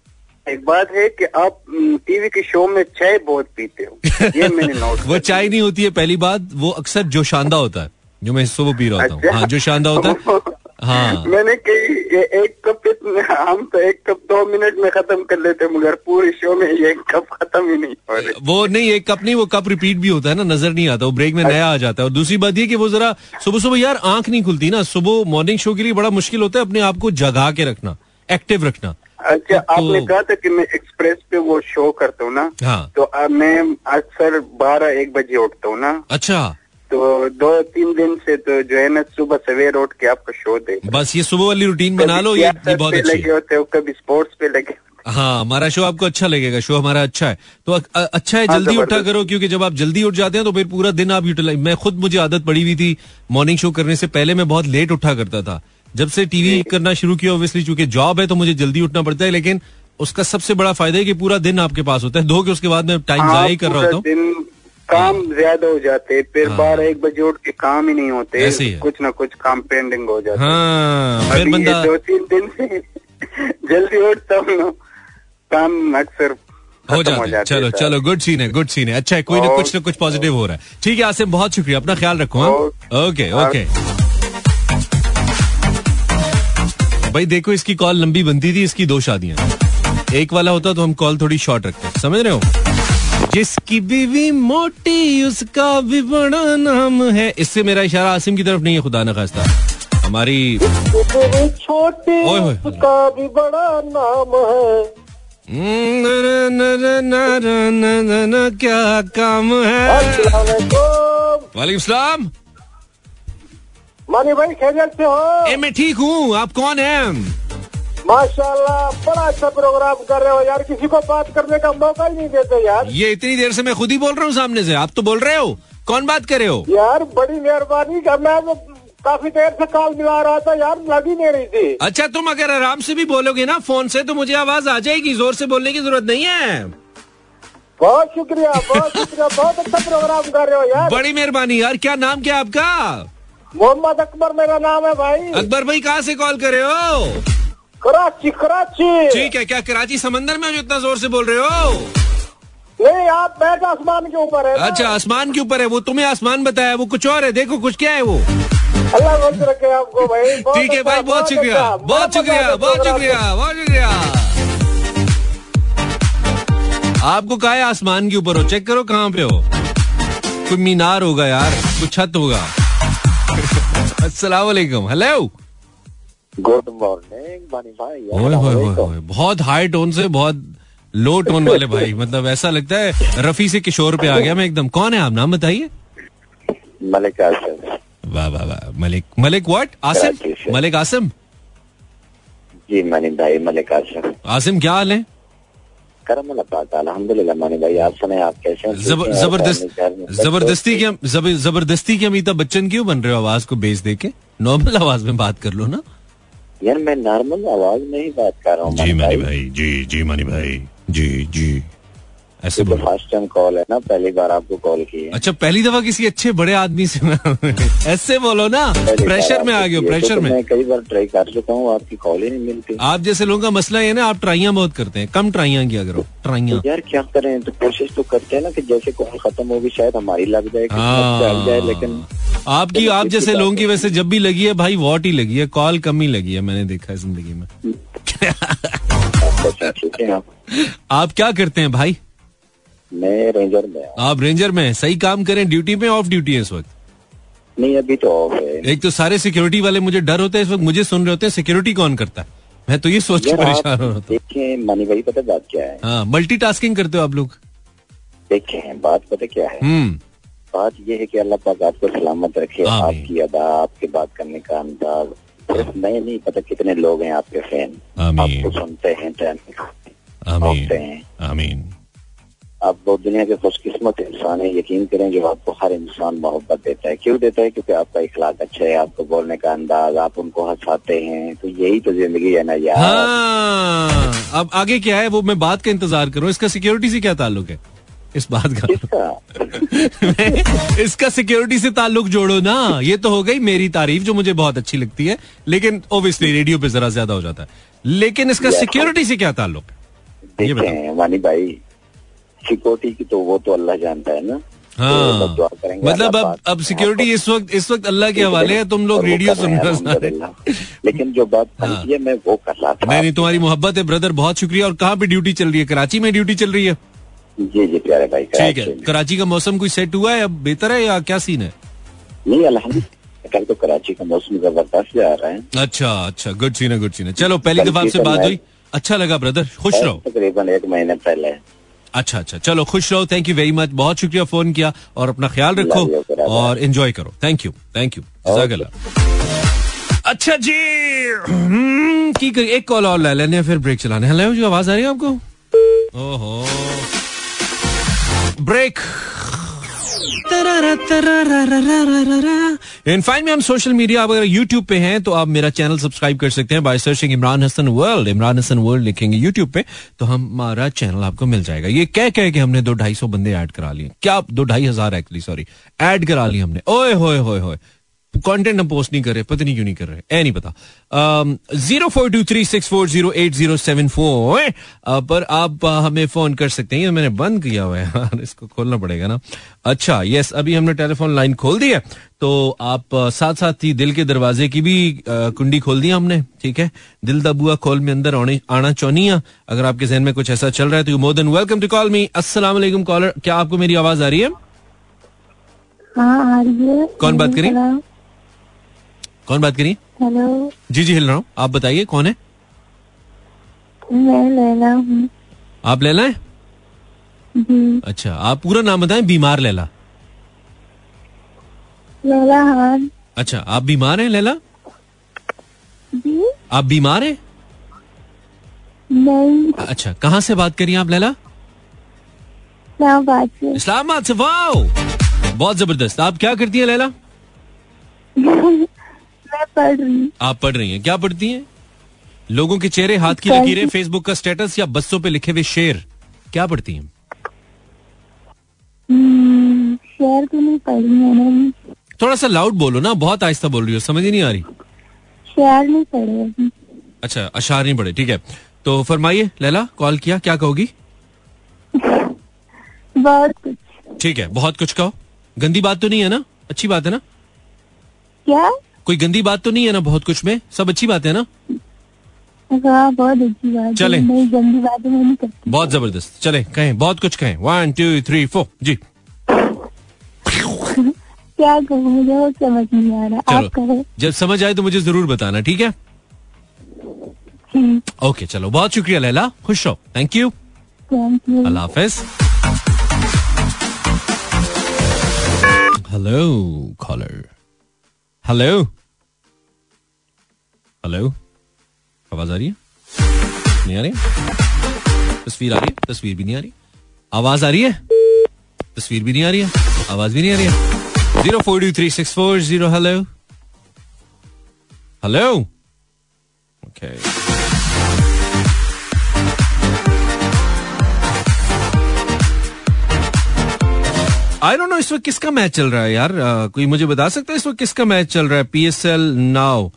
एक बात है कि आप टीवी के शो में चाय बहुत पीते हो। ये [LAUGHS] मैंने नोट वो चाय नहीं होती है पहली बात वो अक्सर जोशांदा होता है जो मैं सुबह पी रहा होता हूँ। हाँ जोशांदा होता है। [LAUGHS] हाँ। मैंने कही ये एक कप इतना हम तो एक कप दो मिनट में खत्म कर लेते मगर पूरे शो में ये एक कप खत्म ही नहीं हो रही। वो नहीं एक कप नहीं वो कप रिपीट भी होता है ना नज़र नहीं आता वो ब्रेक में नया आ जाता है। और दूसरी बात ये कि वो जरा सुबह सुबह यार आँख नहीं खुलती ना सुबह मॉर्निंग शो के लिए बड़ा मुश्किल होता है अपने आप को जगा के रखना एक्टिव रखना। अच्छा तो- आपने कहा था कि मैं एक्सप्रेस पे वो शो करता हूँ ना? हाँ। तो अब मैं अक्सर बारह एक बजे उठता हूँ ना। अच्छा। तो दो तीन दिन से तो जो है ना सुबह सवेर उठ के आपका शो देख बस ये सुबह वाली रूटीन बना लो ये, ये बहुत अच्छी लगे होते हो कभी स्पोर्ट्स पे लगे हाँ। हमारा शो आपको अच्छा लगेगा शो हमारा अच्छा है। तो अच्छा है हाँ, जल्दी उठा करो क्योंकि जब आप जल्दी उठ जाते हैं तो फिर पूरा दिन आप यूटिलाइज मैं खुद मुझे आदत पड़ी हुई थी मॉर्निंग शो करने से पहले मैं बहुत लेट उठा करता था। जब से टीवी करना शुरू किया ऑब्वियसली चूँकि जॉब है तो मुझे जल्दी उठना पड़ता है लेकिन उसका सबसे बड़ा फ़ायदा है कि पूरा दिन आपके पास होता है। दो के उसके बाद मैं टाइम हाँ, जाया ही कर रहा होता हूँ। काम ज़्यादा हो जाते फिर हाँ। बारह एक बजे उठ के काम ही नहीं होते ही कुछ ना कुछ काम पेंडिंग हो जाता हाँ। फिर अभी ये बंदा दो तीन दिन से [LAUGHS] जल्दी उठता हूँ काम अक्सर हो जाते हैं। जाते चलो चलो गुड सीन है गुड सीन है। अच्छा है कोई ना कुछ ना कुछ पॉजिटिव हो रहा है। ठीक है आसिम बहुत शुक्रिया अपना ख्याल रखो हाँ? ओके। ओके ओके भाई देखो इसकी कॉल लंबी बनती थी इसकी दो शादियाँ। एक वाला होता तो हम कॉल थोड़ी शॉर्ट रखते। समझ रहे हो? जिसकी बीवी मोटी उसका भी बड़ा नाम है। इससे मेरा इशारा आसिम की तरफ़ नहीं है खुदा न खास्ता हमारी छोटी उसका भी बड़ा नाम है। क्या काम है? वालेकुम सलाम। मानी भाई खैरियत से हो? ए मैं ठीक हूँ। आप कौन हैं? माशाल्लाह बड़ा अच्छा प्रोग्राम कर रहे हो यार किसी को बात करने का मौका ही नहीं देते यार। ये इतनी देर से मैं खुद ही बोल रहा हूँ सामने से आप तो बोल रहे हो? कौन बात कर रहे हो? यार बड़ी मेहरबानी का मैं काफ़ी देर से कॉल मिला रहा था यार लग ही नहीं रही थी। अच्छा तुम अगर आराम से भी बोलोगे ना फ़ोन से तो मुझे आवाज़ आ जाएगी ज़ोर से बोलने की ज़रूरत नहीं है। बहुत शुक्रिया बहुत शुक्रिया बहुत अच्छा प्रोग्राम कर रहे हो यार। बड़ी मेहरबानी यार क्या नाम क्या आपका? मोहम्मद अकबर मेरा नाम है भाई। अकबर भाई कहाँ से कॉल कर रहे हो? कराची कराची। ठीक है क्या कराची समंदर में जो इतना ज़ोर से बोल रहे हो? नहीं आप बैठ आसमान के ऊपर है अच्छा आसमान के ऊपर है वो तुम्हें आसमान बताया वो कुछ और है देखो कुछ क्या है वो। अल्लाह रखे आपको भाई [LAUGHS] ठीक है अच्छा, भाई बहुत शुक्रिया अच्छा। बहुत शुक्रिया बहुत शुक्रिया बहुत शुक्रिया। आपको कहा है आसमान के ऊपर हो? चेक करो कहाँ पे हो। कोई मीनार होगा यार कुछ छत होगा। [LAUGHS] अस्सलाम वालेकुम हेलो। गुड मॉर्निंग बानी भाई। ओए होए होए बहुत हाई टोन से बहुत लो टोन वाले भाई। [LAUGHS] मतलब ऐसा लगता है रफी से किशोर पे आ गया मैं एकदम। कौन है आप? नाम बताइए। मलिक आसिम। वाह वाह वाह। मलिक मलिक व्हाट आसिम? मलिक आसिम? जी मानी भाई मलिक आसिम। आसिम क्या हाल है? करम अल्हम्दुलिल्लाह मानी भाई आप सुने आप कैसे जब- ठीक? ज़बरदस्त? के ज़बरदस्ती के अमिताभ बच्चन क्यों बन रहे हो आवाज़ को बेच दे के? नॉर्मल आवाज़ में बात कर लो ना। यार मैं नॉर्मल आवाज़ में ही बात कर रहा हूँ जी मानी भाई जी जी मनी भाई जी जी। ऐसे तो बोलो। फ़र्स्ट टाइम कॉल है ना पहली बार आपको कॉल की है अच्छा पहली दफ़ा किसी अच्छे बड़े आदमी से [LAUGHS] ऐसे बोलो ना प्रेशर में आ गए हो है, प्रेशर तो में। मैं कई बार ट्राई कर चुका हूँ आपकी कॉल ही नहीं मिलती। आप जैसे लोगों का मसला ये है ना आप ट्राइयाँ बहुत करते हैं कम ट्राइयाँ किया करो ट्राइयाँ। यार क्या करें तो कोशिश तो करते हैं ना कि जैसे कॉल खत्म होगी शायद हमारी लग जाए जाए लेकिन आपकी आप जैसे लोगों की वैसे जब भी लगी है भाई वॉट ही लगी है कॉल कम ही लगी है मैंने देखा है ज़िंदगी में। [LAUGHS] है [LAUGHS] आप क्या करते हैं भाई? मैं रेंजर में हूँ। आप रेंजर में सही काम करें ड्यूटी में ऑफ़ ड्यूटी है इस वक्त? नहीं अभी तो ऑफ़ है। एक तो सारे सिक्योरिटी वाले मुझे डर होता है इस वक्त मुझे सुन रहे होते हैं सिक्योरिटी कौन करता है? मैं तो ये सोच के परेशान हो रहा देखिए मनी भाई पता बात क्या है? हाँ मल्टीटास्किंग करते हो आप लोग? देखें बात पता क्या है? हम्म। बात ये है कि अल्लाह पाक आपको सलामत रखे आपकी अदा आपके बात करने का अंदाज। सिर्फ़ मैं नहीं पता कितने लोग हैं आपके फ़ैन। आपको सुनते हैं टाइम आमीन। आमीन। आप बहुत दुनिया के खुशकिस्मत इंसान है यकीन करें जो आपको हर इंसान मोहब्बत देता है। क्यों देता है? क्योंकि आपका इखलाक अच्छा है आपको बोलने का अंदाज आप उनको हंसाते हैं तो यही तो ज़िंदगी है ना यार। हाँ अब आगे क्या है? वो मैं बात का इंतज़ार करूँ इसका सिक्योरिटी से क्या ताल्लुक है? इस बात का। इसका? सिक्योरिटी से ताल्लुक जोड़ो ना। ये तो हो गई मेरी तारीफ़ जो मुझे बहुत अच्छी लगती है। लेकिन ओबियसली रेडियो पे जरा ज़्यादा हो जाता है। लेकिन इसका सिक्योरिटी से क्या ताल्लुक है? ये वानी भाई। सिक्योरिटी की तो वो तो अल्लाह जानता है ना। तो हाँ करेंगे मतलब अब अब सिक्योरिटी इस वक्त इस वक्त अल्लाह के हवाले है तुम लोग रेडियो सुन रहे हो [LAUGHS] लेकिन जो बात है। मैं वो कर रहा था। नहीं नहीं तुम्हारी मोहब्बत है ब्रदर बहुत शुक्रिया। और कहाँ पे ड्यूटी चल रही है? कराची में ड्यूटी चल रही है? जी जी प्यारे भाई ठीक है। कराची का मौसम कोई सेट हुआ है? अब बेहतर है या क्या सीन है? नहीं अल्हम्दुलिल्लाह कल तो कराची का मौसम ज़बरदस्त जा रहा है। अच्छा अच्छा गुड सीन है गुड सीन है। चलो पहली दफ़ा आपसे तो बात हुई। अच्छा लगा ब्रदर खुश रहो। तकरीबन एक महीने पहले। अच्छा अच्छा। चलो खुश रहो। थैंक यू वेरी मच बहुत शुक्रिया फ़ोन किया और अपना ख्याल रखो. और इंजॉय करो। थैंक यू थैंक यू अच्छा जी। हम्म, की कर, एक कॉल और ला लेने फिर ब्रेक चलाने हेलो जी आवाज़ आ रही है आपको? ओहो। ब्रेक इन फाइन में हम सोशल मीडिया अगर यूट्यूब पे हैं तो आप मेरा चैनल सब्सक्राइब कर सकते हैं by searching Imran Hasan world Imran Hasan world लिखेंगे यूट्यूब पे तो हमारा चैनल आपको मिल जाएगा। ये कह कह के हमने दो ढाई सौ बंदे ऐड करा लिए। क्या दो ढाई हज़ार एक्चुअली सॉरी ऐड करा लिए हमने। ओए होए होए होए। कंटेंट हम पोस्ट नहीं कर रहे पता नहीं क्यों नहीं कर रहे। ए नहीं पता। Zero four two three six four zero eight zero seven four पर आप हमें फ़ोन कर सकते हैं। ये मैंने बंद किया हुआ है यार इसको खोलना पड़ेगा ना। अच्छा यस अभी हमने टेलीफोन लाइन खोल दी है। तो आप साथ साथ ही दिल के दरवाजे की भी कुंडी खोल दी हमने ठीक है? दिल दबुआ खोल में अंदर आना चाहनी अगर आपके जहन में कुछ ऐसा चल रहा है तो you more than welcome to call me अस्सलाम कॉलर क्या आपको मेरी आवाज़ आ रही है? हाँ आ रही है। कौन बात करी? कौन बात करी? हेलो। जी जी हिल रहा हूँ। आप बताइए कौन है? मैं लैला हूँ। आप लैला है? अच्छा आप पूरा नाम बताएँ बीमार लैला। लैला खान अच्छा आप बीमार हैं लैला? जी। आप बीमार हैं? नहीं। अच्छा कहाँ से बात करिए आप लैला? इस्लामाबाद से। इस्लामाबाद से वाओ! बहुत ज़बरदस्त। आप क्या करती हैं लैला? [LAUGHS] पढ़ रही आप पढ़ रही हैं। क्या पढ़ती हैं? लोगों के चेहरे हाथ की लकीरें फेसबुक का स्टेटस या बसों पे लिखे हुए शेर? क्या पढ़ती हैं? हम्म, शेयर तो नहीं पढ़ी मैंने। थोड़ा सा लाउड बोलो ना बहुत आहिस्ता बोल रही हो समझ ही नहीं आ रही। शेयर नहीं पढ़े अच्छा अशार नहीं पढ़े ठीक है। तो फरमाइए लैला कॉल किया क्या कहोगी? बहुत कुछ। ठीक है बहुत कुछ कहो। गंदी बात तो नहीं है ना? अच्छी बात है ना? क्या? कोई गंदी बात तो नहीं है ना बहुत कुछ में? सब अच्छी बात है ना? हाँ बहुत अच्छी बात। चलें। नहीं गंदी बातें नहीं करती। बहुत ज़बरदस्त। चले कहें बहुत कुछ कहें। वन टू थ्री फोर जी। [LAUGHS] क्या कहूँ मुझे वो समझ नहीं आ रहा। आप कहो। जब समझ आए तो मुझे ज़रूर बताना ठीक है? ओके चलो। बहुत शुक्रिया लैला। खुश रहो। थैंक यू अल्लाह हाफिज। हेलो कॉलर हेलो हेलो आवाज़ आ रही है? नहीं आ रही? तस्वीर आ रही है? तस्वीर भी नहीं आ रही? आवाज़ आ रही है? तस्वीर भी नहीं आ रही है? आवाज़ भी नहीं आ रही है? Zero four two three six four zero hello hello okay I don't know इस वक्त किसका मैच चल रहा है यार। uh, कोई मुझे बता सकता है इस वक्त किसका मैच चल रहा है? P S L now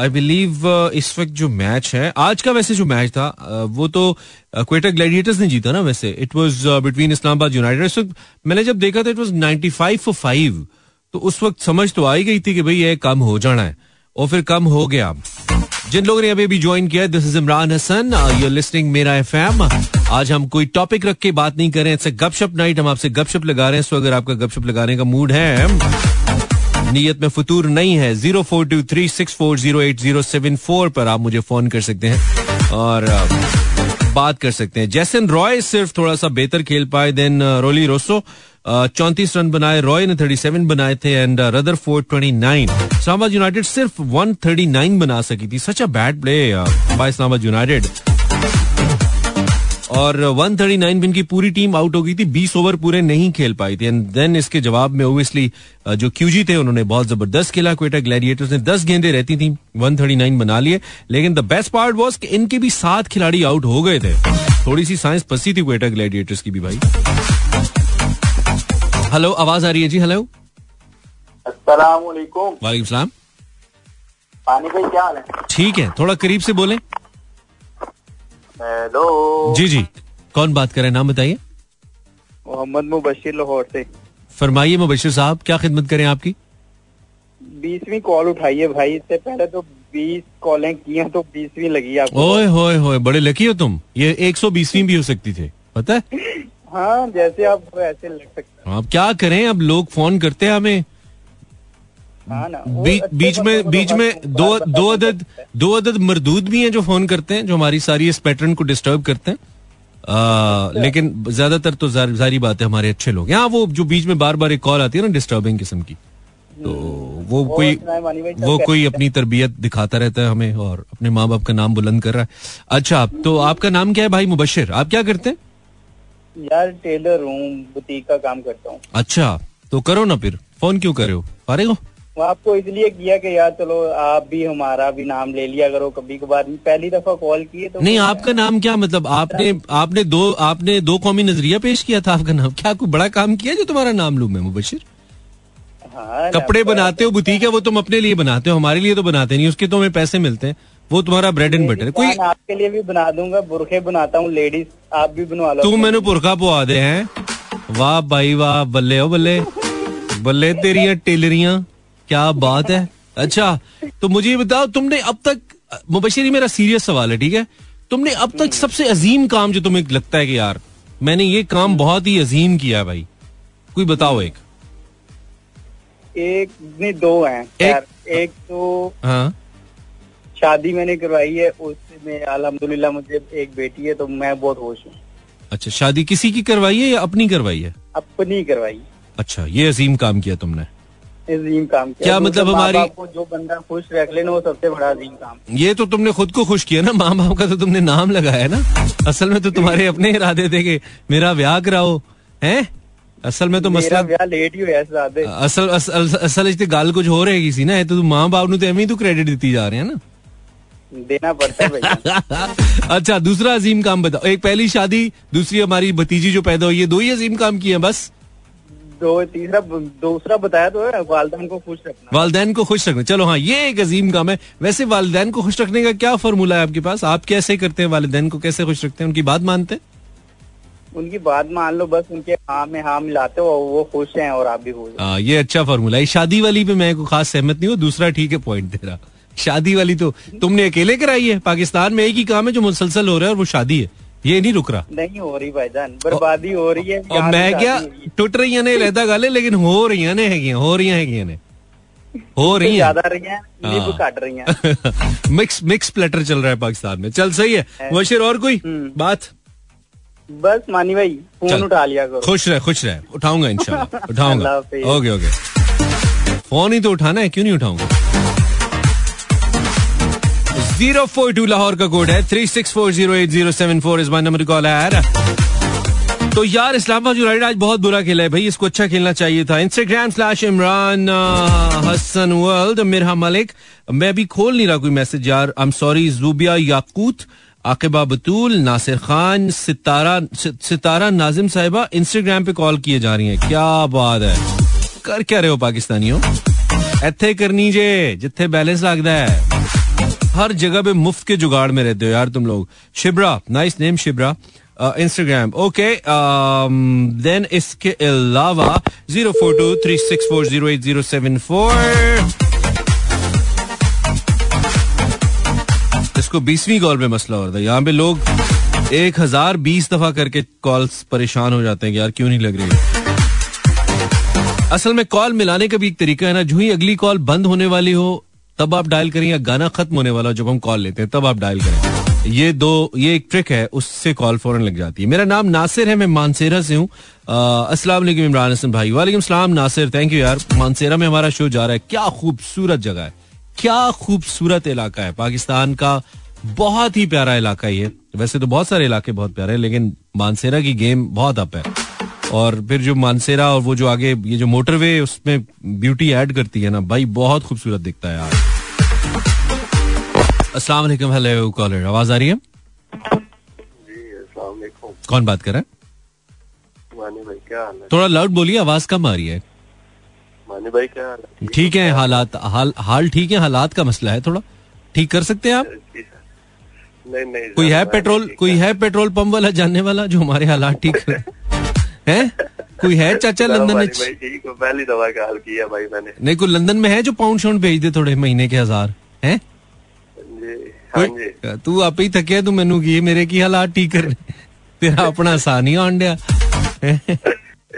I believe इस वक्त जो मैच है आज का वैसे जो मैच था uh, वो तो क्वेटा ग्लैडिएटर्स ने जीता ना वैसे। It was between Islamabad united इस वक्त मैंने जब देखा था इट वाज 95 फॉर फाइव तो उस वक्त समझ तो आई गई थी कि भाई ये कम हो जाना है। और फिर कम हो गया। जिन लोगों ने अभी अभी ज्वाइन किया this is Imran Hasan you listening मेरा एफ़ आज हम कोई टॉपिक रख के बात नहीं कर हैं। गपशप नाइट हम आपसे गपशप लगा रहे हैं। सो अगर आपका गपशप लगाने का मूड है, नीयत में फतूर नहीं है zero four two three six four zero eight zero seven four पर आप मुझे फ़ोन कर सकते हैं और बात कर सकते हैं। जैसन रॉय सिर्फ़ थोड़ा सा बेहतर खेल पाए देन रोली रोसो चौंतीस रन बनाए रॉय ने थर्टी सेवन बनाए थे and rather four twenty nine Islamabad united सिर्फ़ वन थर्टी नाइन बना सकी थी। Such a bad play by Islamabad united और 139 पे इनकी पूरी टीम आउट हो गई थी 20 ओवर पूरे नहीं खेल पाई थी। एंड देन इसके जवाब में ओबियसली जो क्यूजी थे उन्होंने बहुत ज़बरदस्त खेला क्वेटा ग्लैडिएटर्स ने 10 गेंदें रहती थी 139 बना लिए। लेकिन द बेस्ट पार्ट वाज कि इनके भी सात खिलाड़ी आउट हो गए थे। थोड़ी सी साइंस फंसी थी क्वेटा ग्लैडिएटर्स की भी भाई। हेलो आवाज़ आ रही है जी हेलो वालेकुम पानी भाई क्या हाल है? ठीक है थोड़ा करीब से बोले। हेलो जी जी। कौन बात कर रहे हैं? नाम बताइए। मोहम्मद मुबशिर लाहौर से। फरमाइए मुबशिर साहब क्या खिदमत करें आपकी? बीसवीं कॉल उठाई है भाई इससे पहले तो बीस कॉलें की हैं तो बीसवीं लगी आपको। ओए होए होए बड़े लकी हो तुम। ये 120वीं भी हो सकती थे पता है? हाँ जैसे आप ऐसे लग सकते अब क्या करें? अब लोग फ़ोन करते हैं हमें। हैं हाँ अच्छे बीच में बीच तो में दो दो अदद दो अदद मरदूद भी हैं जो फ़ोन करते हैं जो हमारी सारी इस पैटर्न को डिस्टर्ब करते हैं। आ, लेकिन ज़्यादातर तो जार- बात है हमारे अच्छे लोग। यहाँ वो जो बीच में बार बार एक कॉल आती है ना डिस्टर्बिंग किस्म की तो वो वो कोई वो कोई अपनी तरबियत दिखाता रहता है हमें और अपने माँ बाप का नाम बुलंद कर रहा है। अच्छा आप तो आपका नाम क्या है भाई मुबशिर? आप क्या करते हैं? यार टेलर हूँ बुटीक का काम करता हूँ। अच्छा तो करो ना फिर। फ़ोन क्यों करे हो? फारिग हो? वो आपको इसलिए किया कि यार चलो आप भी हमारा भी नाम ले लिया करो कभी कभार। पहली दफ़ा कॉल किए तो नहीं आपका नाम क्या मतलब? आपने आपने दो आपने दो कौमी नज़रिया पेश किया था आपका नाम? क्या कोई बड़ा काम किया जो तुम्हारा नाम लू मैं मुबशिर? हाँ कपड़े बनाते हो बुटीक है वो तुम अपने लिए बनाते हो हमारे लिए तो बनाते नहीं उसके तो हमें पैसे मिलते हैं। वो तुम्हारा ब्रेड एंड बटर कोई आपके लिए भी बना दूँगा बुरखे बनाता हूँ लेडीज़ आप भी बनवा लो। तू मैंने बुरखा पवा दे हैं। वाह भाई वाह बल्ले हो बल्ले। बल्ले तेरिया टेलरियाँ। क्या बात है? अच्छा तो मुझे ये बताओ तुमने अब तक मुबशरी मेरा सीरियस सवाल है ठीक है? तुमने अब तक सबसे अजीम काम जो तुम्हें लगता है कि यार मैंने ये काम बहुत ही अजीम किया है भाई। कोई बताओ एक। एक नहीं दो हैं। खैर, एक तो हाँ। शादी मैंने करवाई है उसमें अल्हम्दुलिल्लाह मुझे एक बेटी है तो मैं बहुत खुश हूँ। अच्छा शादी किसी की करवाई है या अपनी करवाई है? अपनी करवाई। अच्छा ये अजीम काम किया तुमने। अजीम काम किया। क्या मतलब हमारी जो बंदा खुश रख लेना वो सबसे बड़ा अजीम काम। ये तो तुमने खुद को खुश किया ना माँ बाप का तो तुमने नाम लगाया ना। असल में तो तुम्हारे अपने इरादे थे कि मेरा ब्याह कराओ है? असल में तो मसला लेट ही हुआ असल असल असल इच गाल कुछ हो रही सी ना तो माँ बाप नु तो एवं तू क्रेडिट दी जा रहे हैं ना। देना पड़ता है [LAUGHS] अच्छा दूसरा अजीम काम बताओ। एक पहली शादी दूसरी हमारी भतीजी जो पैदा हुई है दो ही अजीम काम किए बस? दो तीसरा दूसरा बताया तो है वालदान को खुश रखना। वालदेन को खुश रखना। चलो हाँ ये एक अजीम काम है। वैसे वालदेन को खुश रखने का क्या फॉर्मूला है आपके पास? आप कैसे करते हैं वालदेन को? कैसे खुश रखते हैं? उनकी बात मानते हैं? उनकी बात मान लो बस उनके हाँ में हाँ मिलाते हो वो खुश हैं और आप भी खुश हो। ये अच्छा फॉर्मूला है। शादी वाली पे मैं कोई खास सहमत नहीं हूँ दूसरा ठीक है पॉइंट दे रहा। शादी वाली तो तुमने अकेले कराई है। पाकिस्तान में एक ही काम है जो मुसलसल हो रहा है और वो शादी है। ये नहीं रुक रहा। नहीं हो रही भाईजान बर्बादी हो रही है और मैं क्या हो है। टुट रही ने लहदा गल लेकिन हो रही ने है हो रही हैगियाँ ने हो रही ज़्यादा रही हैं हाँ। काट रही हैं। [LAUGHS] मिक्स मिक्स प्लेटर चल रहा है पाकिस्तान में। चल सही है। मुबशिर और कोई हम्म। बात? बस मानी भाई। फ़ोन उठा लिया करो। खुश रहे खुश रहे। उठाऊँगा [LAUGHS] इंशाल्लाह। उठाऊँगा। Okay okay. फ़ोन ही तो उठाना है क्यों नहीं उठाऊँगा? ज़ीरो फोर टू लाहौर का कोड है। Three six four zero eight zero seven four is my number call है। तो यार, इस्लामाबाद यूनाइटेड आज बहुत बुरा खेला है भाई। इसको अच्छा खेलना चाहिए था। Instagram slash Imran Hasan world Mirha Malik मैं अभी खोल नहीं रहा कोई मैसेज यार। I am sorry Zubia Yaqoot Aqiba Batool Nasir Khan Sitara Sitara Nazim Sahiba Instagram पे कॉल किए जा रही हैं। क्या बात है। कर क्या रहे हो पाकिस्तानियों? ਇੱਥੇ करनी जे, जिथे बैलेंस लगता है। हर जगह पे मुफ़्त के जुगाड़ में रहते हो यार तुम लोग। Shibra nice name Shibra Instagram okay then इसके अलावा zero four two three six four zero eight zero seven four इसको बीसवीं कॉल पे मसला हो रहा था। यहाँ पे लोग एक हज़ार बीस दफ़ा करके कॉल्स परेशान हो जाते हैं यार क्यों नहीं लग रही असल में कॉल मिलाने का भी एक तरीका है ना, जो ही अगली कॉल बंद होने वाली हो तब आप डायल करें या गाना खत्म होने वाला जब हम कॉल लेते हैं, तब आप डायल करें। ये दो, ये एक ट्रिक है, उससे कॉल फ़ौरन लग जाती है। मेरा नाम नासिर है, मैं मानसेरा से हूँ। वालेकुम इमरान हसन भाई। वालेकुम नासिर थैंक यू यार। मानसेरा में हमारा शो जा रहा है। क्या खूबसूरत जगह है। क्या खूबसूरत इलाका है। पाकिस्तान का बहुत ही प्यारा इलाका ये वैसे तो बहुत सारे इलाके बहुत प्यारे हैं, लेकिन मानसेरा की गेम बहुत अप है। और फिर जो मानसेरा और वो जो आगे ये जो मोटरवे उसमें ब्यूटी ऐड करती है ना भाई बहुत खूबसूरत दिखता है यार। अस्सलाम वालेकुम हेलो कॉलर आवाज़ आ रही है? जी कौन बात कर रहा है? मानी भाई क्या हाल है? थोड़ा लाउड बोलिए आवाज़ कम आ रही है। मानी भाई क्या हाल है? ठीक है हालात हाल हाल ठीक है हालात का मसला है थोड़ा। ठीक कर सकते हैं आप? नहीं नहीं कोई है पेट्रोल कोई है। पेट्रोल पंप वाला जानने वाला जो हमारे हालात ठीक [LAUGHS] करे? है कोई है चाचा हाँ, लंदन मानी में भाई ठीक हो पहली दफा का हाल किया भाई मैंने नहीं कोई लंदन में है जो पाउंड शाउंड भेज दे थोड़े महीने के हजार है जी हाँ जी ਕੋਈ- ਤੂੰ ਆਪੇ ਹੀ ਥੱਕਿਆ ਤੂੰ ਮੈਨੂੰ ਕੀ ਮੇਰੇ ਕੀ ਹਾਲਾਤ ਠੀਕ ਕਰਨੇ ਤੇਰਾ ਆਪਣਾ ਆਸਾਨ ਹੀ ਆਉਣ ਡਿਆ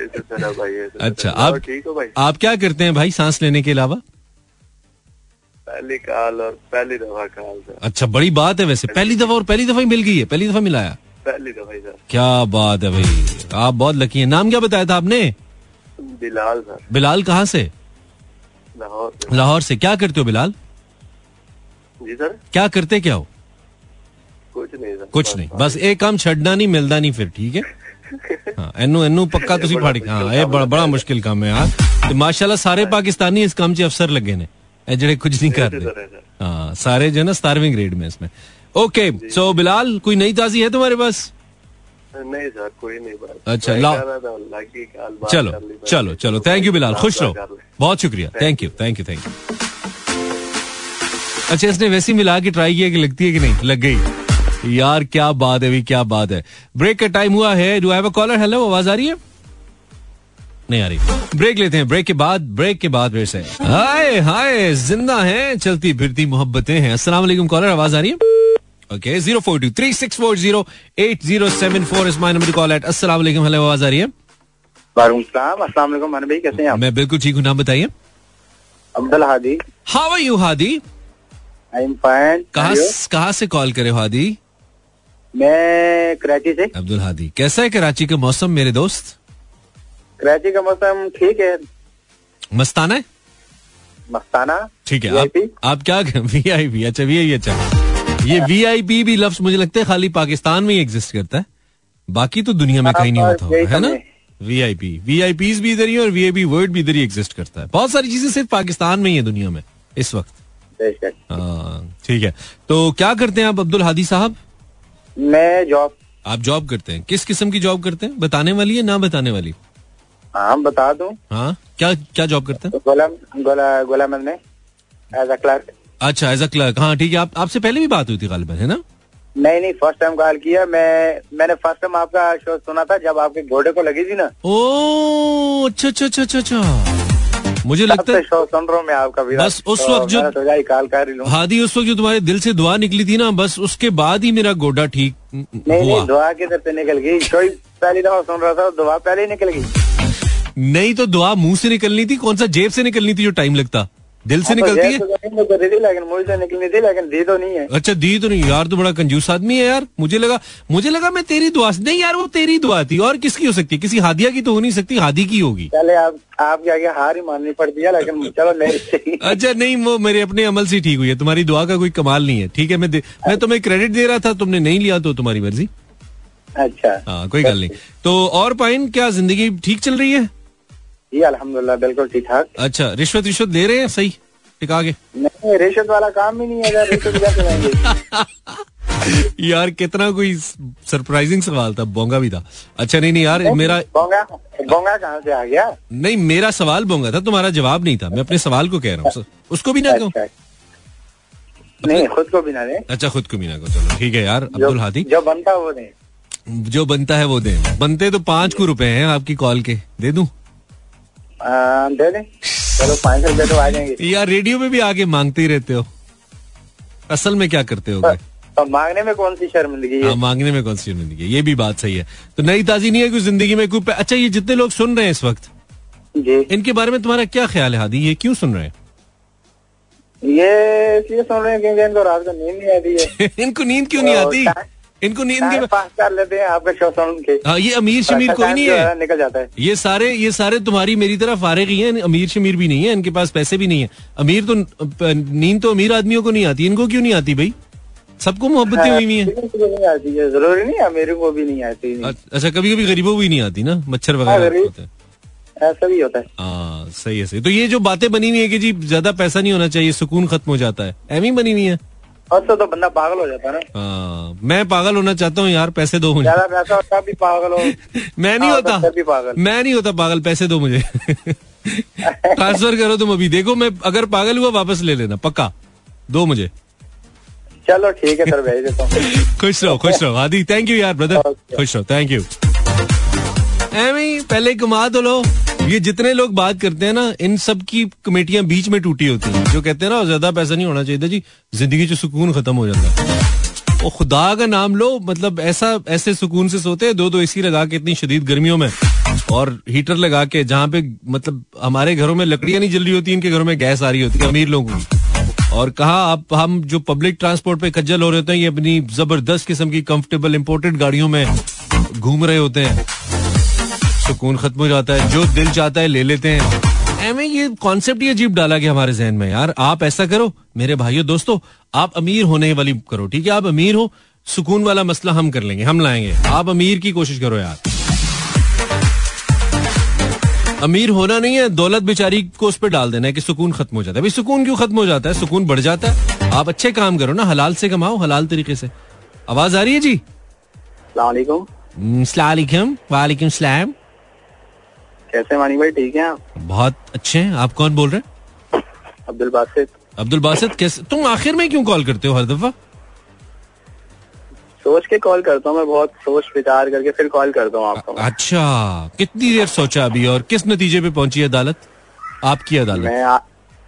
ऐसे तरह भाई ऐसे अच्छा तरह। और आप ठीक हो भाई आप क्या करते हैं भाई सांस लेने के अलावा पहली काल और पहली दफा का हाल सर अच्छा बड़ी बात है वैसे पहली दफा और पहली दफा ही मिल गई है पहली दफा मिलाया पहली क्या बात है भाई। आप बहुत लकी हैं। नाम क्या बताया था आपने? बिलाल सर। बिलाल कहाँ से? लाहौर लाहौर से। क्या करते हो बिलाल? जी सर। क्या करते क्या हो? कुछ नहीं सर। कुछ नहीं। बस एक काम छड़ना नहीं मिलता नहीं फिर ठीक है? [LAUGHS] हाँ एनू एनू पक्का ਤੁਸੀਂ ਫੜ ਕੇ ਹਾਂ ਇਹ ਬੜਾ ਬੜਾ ਮੁਸ਼ਕਿਲ ਕੰਮ ਹੈ ਯਾਰ ਤੇ ਮਾਸ਼ਾਅੱਲਾ ਸਾਰੇ ਪਾਕਿਸਤਾਨੀ ਇਸ ਕੰਮ 'ਚ ਅਫਸਰ ਲੱਗੇ ਨੇ ਇਹ ਜਿਹੜੇ ਕੁਝ ਨਹੀਂ ਕਰਦੇ ਹਾਂ ਸਾਰੇ 17ਵੇਂ ਗ੍ਰੇਡ ਇਸਮੇ ओके सो बिलाल कोई नई ताजी है तुम्हारे पास? नहीं सर कोई नहीं बात अच्छा, लाओ। बात चलो कर ली। मैंने। चलो चलो थैंक यू बिलाल खुश रहो। बहुत शुक्रिया thank you thank you thank you अच्छा इसने वैसे मिला के ट्राई किया कि लगती है कि नहीं? लग गई। यार क्या बात है भी क्या बात है। ब्रेक का टाइम हुआ है। Do have a caller hello आवाज़ आ रही है? नहीं आ रही। ब्रेक लेते हैं ब्रेक के बाद ब्रेक के बाद फिर से। हाय हाय ज़िंदा है चलती फिरती मोहब्बतें हैं। अस्सलाम वालेकुम कॉलर आवाज़ आ रही है? Okay zero four two three six four zero eight zero seven four is my number call at अस्सलाम वालेकुम हेलो आवाज़ आ रही है? भाई कैसे हैं आप? मैं बिल्कुल ठीक हूँ नाम बताइए। Abdul Hadi. How are you Hadi? I am fine कहाँ कहाँ से कॉल करे हादी? मैं कराची से। अब्दुल हादी कैसा है कराची का मौसम मेरे दोस्त? कराची का मौसम ठीक है। मस्ताना है? मस्ताना ठीक है आप, आप क्या वी आई पी अच्छा वी आई अच्छा। ये वी आई पी भी लफ्ज मुझे लगता है खाली पाकिस्तान में ही एग्जिस्ट करता है। बाकी तो दुनिया में हाँ, कहीं नहीं होता होगा, है ना। V I P V I P भी इधर ही और वी आई पी वर्ड भी इधर ही एग्जिस्ट करता है। बहुत सारी चीज़ें सिर्फ़ पाकिस्तान में ही है दुनिया में इस वक्त। हाँ, ठीक है। तो क्या करते हैं आप अब्दुल हादी साहब? मैं जॉब आप जॉब करते हैं। किस किस्म की जॉब करते हैं? बताने वाली है ना बताने वाली? हाँ बता दो। हाँ क्या क्या जॉब करते हैं? गोलाम गोला गोलाम में एज अ क्लर्क अच्छा एज अ क्लर्क हाँ ठीक है आप आपसे पहले भी बात हुई थी गालिबन है ना? नहीं नहीं फ़र्स्ट टाइम कॉल किया। मैं मैंने फ़र्स्ट टाइम आपका शो सुना था जब आपके घोड़े को लगी थी ना। ओ अच्छा अच्छा अच्छा अच्छा अच्छा। मुझे लगता है शो सुन रहा हूँ मैं आपका भी। बस उस वक्त जो- तो कॉल कर हादी उस वक्त जो तुम्हारे दिल से दुआ निकली थी ना बस उसके बाद ही मेरा गोडा ठीक नहीं नहीं दुआ किधर से निकल गई? कोई पहली दफ़ा सुन रहा था दुआ पहले ही निकल गई। नहीं तो दुआ मुँह से निकलनी थी कौन सा जेब से निकलनी थी जो टाइम लगता? दिल से हाँ, तो निकलती है? तो नहीं निकल रही थी लेकिन निकलनी थी लेकिन दी तो नहीं है। अच्छा दी तो नहीं। यार तो बड़ा कंजूस आदमी है यार। मुझे लगा मुझे लगा मैं तेरी दुआ नहीं यार वो तेरी दुआ थी। और किसकी हो सकती है? किसी हादिया की तो हो नहीं सकती हादी की होगी। पहले आप आपके आगे हार ही माननी पड़ती है लेकिन चलो सही [LAUGHS] अच्छा नहीं वो मेरे अपने अमल से ठीक हुई है। तुम्हारी दुआ का कोई कमाल नहीं है। ठीक है मैं मैं तुम्हें क्रेडिट दे रहा था तुमने नहीं लिया तो तुम्हारी मर्ज़ी। अच्छा। हाँ कोई गल नहीं। तो और पाइन क्या ज़िंदगी ठीक चल रही है? जी अल्हम्दुलिल्लाह बिल्कुल ठीक ठाक। अच्छा रिश्वत रिश्वत दे रहे हैं? सही? टिका के नहीं रिश्वत वाला काम ही नहीं है अगर रिश्वत [LAUGHS] यार कितना कोई सरप्राइजिंग सवाल था बोंगा भी था। अच्छा नहीं नहीं यार नहीं, मेरा बोंगा बोंगा कहाँ से आ गया? नहीं मेरा सवाल बोंगा था तुम्हारा जवाब नहीं था। मैं अपने सवाल को कह रहा हूँ। उसको भी ना कहो। अच्छा। नहीं खुद को भी ना दे। अच्छा खुद को भी ना कहो चलो ठीक है यार अब्दुल हादी। जो बनता है वो दे। जो बनता है वो दे। बनते तो पाँच को रुपए हैं आपकी कॉल के दे दूँ? दे दे। चलो पाँच सौ रुपये तो आ जाएँगे। यार रेडियो में भी आगे मांगते ही रहते हो। असल में क्या करते हो तो मांगने में कौन सी शर्मिंदगी है? हाँ मांगने में कौन सी शर्मिंदगी है? ये भी बात सही है। तो नई ताजी नहीं है कोई ज़िंदगी में? कोई अच्छा ये जितने लोग सुन रहे हैं इस वक्त जी। इनके बारे में तुम्हारा क्या ख्याल है हादी? ये क्यों सुन रहे हैं? ये इसलिए सुन रहे हैं क्योंकि इनको रात को नींद नहीं आती है। [LAUGHS] इनको नींद क्यों नहीं तो आती? इनको नींद के पास कर लेते हैं आपका शो सुन के हाँ ये अमीर शमीर कोई नहीं है। निकल जाता है। ये सारे ये सारे तुम्हारी मेरी तरह फारिग ही हैं अमीर शमीर भी नहीं है इनके पास पैसे भी नहीं है। अमीर तो नींद तो अमीर आदमियों को नहीं आती इनको क्यों नहीं आती भाई? सबको मोहब्बतें हुई हुई हैं। है? ज़रूरी नहीं है मेरे को भी नहीं आती। अच्छा कभी कभी गरीबों को भी नहीं आती ना मच्छर वगैरह गरीब। होते ऐसा भी होता है। हाँ सही है सही तो ये जो बातें बनी हुई है कि जी ज़्यादा पैसा नहीं होना चाहिए सुकून खत्म हो जाता है एम ही बनी हुई है। तो, तो बंदा पागल हो जाता है ना। हाँ, मैं पागल होना चाहता हूँ यार पैसे दो मुझे। ज़्यादा पैसा होता भी पागल हो। [LAUGHS] मैं नहीं हाँ, होता। तो पागल। मैं नहीं होता पागल पैसे दो मुझे। [LAUGHS] ट्रांसफ़र करो तुम अभी। देखो मैं अगर पागल हुआ वापस ले लेना पक्का। दो मुझे। चलो ठीक है सर भेज देता हूँ। [LAUGHS] खुश रहो खुश रहो। आदि थैंक यू यार ब्रदर खुश रहो थैंक यू एमी पहले कमा दो लो। ये जितने लोग बात करते हैं ना, इन सब की कमेटियाँ बीच में टूटी होती हैं। जो कहते हैं ना ज़्यादा पैसा नहीं होना चाहिए जी, ज़िंदगी से सुकून खत्म हो जाता है। वो खुदा का नाम लो मतलब ऐसा, ऐसे सुकून से सोते हैं दो दो एसी लगा के इतनी शदीद गर्मियों में, और हीटर लगा के, जहाँ पे मतलब हमारे घरों में लकड़ियाँ नहीं जल रही होती, इनके घरों में गैस आ रही होती है, अमीर लोगों की। और कहा, आप, हम जो पब्लिक ट्रांसपोर्ट पे खज्जल हो रहे होते हैं, ये अपनी ज़बरदस्त किस्म की कंफर्टेबल इंपोर्टेड गाड़ियों में घूम रहे होते हैं। सुकून खत्म हो जाता है जो दिल चाहता है ले लेते हैं। एमे ये कॉन्सेप्ट ये अजीब डाला गया हमारे जहन में यार। आप ऐसा करो मेरे भाइयों दोस्तों आप अमीर होने वाली करो ठीक है? आप अमीर हो सुकून वाला मसला हम कर लेंगे हम लाएँगे। आप अमीर की कोशिश करो यार। अमीर होना नहीं है दौलत बेचारी को उस पर डाल देना है कि सुकून खत्म हो जाता है। भाई सुकून क्यों खत्म हो जाता है? सुकून बढ़ जाता है। आप अच्छे काम करो ना हलाल से कमाओ हलाल तरीके से। आवाज़ आ रही है जी? सलामकुम सलाम वालेकुम सलाम। कैसे मानी भाई ठीक है आप? बहुत अच्छे हैं। आप कौन बोल रहे हैं? अब्दुल बासित। अब्दुल बासित कैसे? तुम आखिर में क्यों कॉल करते हो हर दफ़ा? सोच के कॉल करता हूँ मैं बहुत सोच विचार करके फिर कॉल करता हूँ आपको अच्छा कितनी देर सोचा अभी और किस नतीजे पे पहुँची अदालत? आपकी अदालत। मैं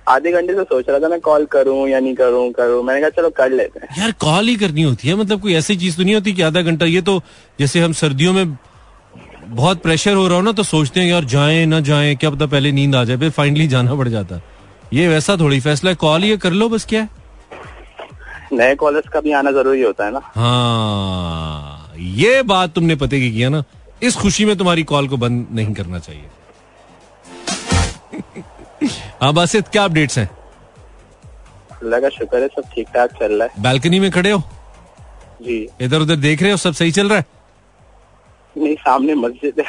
आधे घंटे से सोच रहा था मैं कॉल करूँ या नहीं करूँ करूँ। मैंने कहा चलो कर लेते हैं। यार कॉल ही करनी होती है मतलब कोई ऐसी चीज़ तो नहीं होती कि आधा घंटा? ये तो जैसे हम सर्दियों में बहुत प्रेशर हो रहा हो ना तो सोचते हैं यार जाएँ ना जाएँ क्या पता पहले नींद आ जाए फिर फाइनली जाना पड़ जाता। है। ये वैसा थोड़ी फैसला है। कॉल ये कर लो बस क्या है? नए कॉलेज का भी आना ज़रूरी होता है ना। हाँ ये बात तुमने पते की किया ना इस खुशी में तुम्हारी कॉल को बंद नहीं करना चाहिए। [LAUGHS] हाँ बासित क्या अपडेट्स हैं। अल्लाह का शुक्र है सब ठीक ठाक चल रहा है। बालकनी में खड़े हो? जी। इधर उधर देख रहे हो सब सही चल रहा है? नहीं सामने मस्जिद है।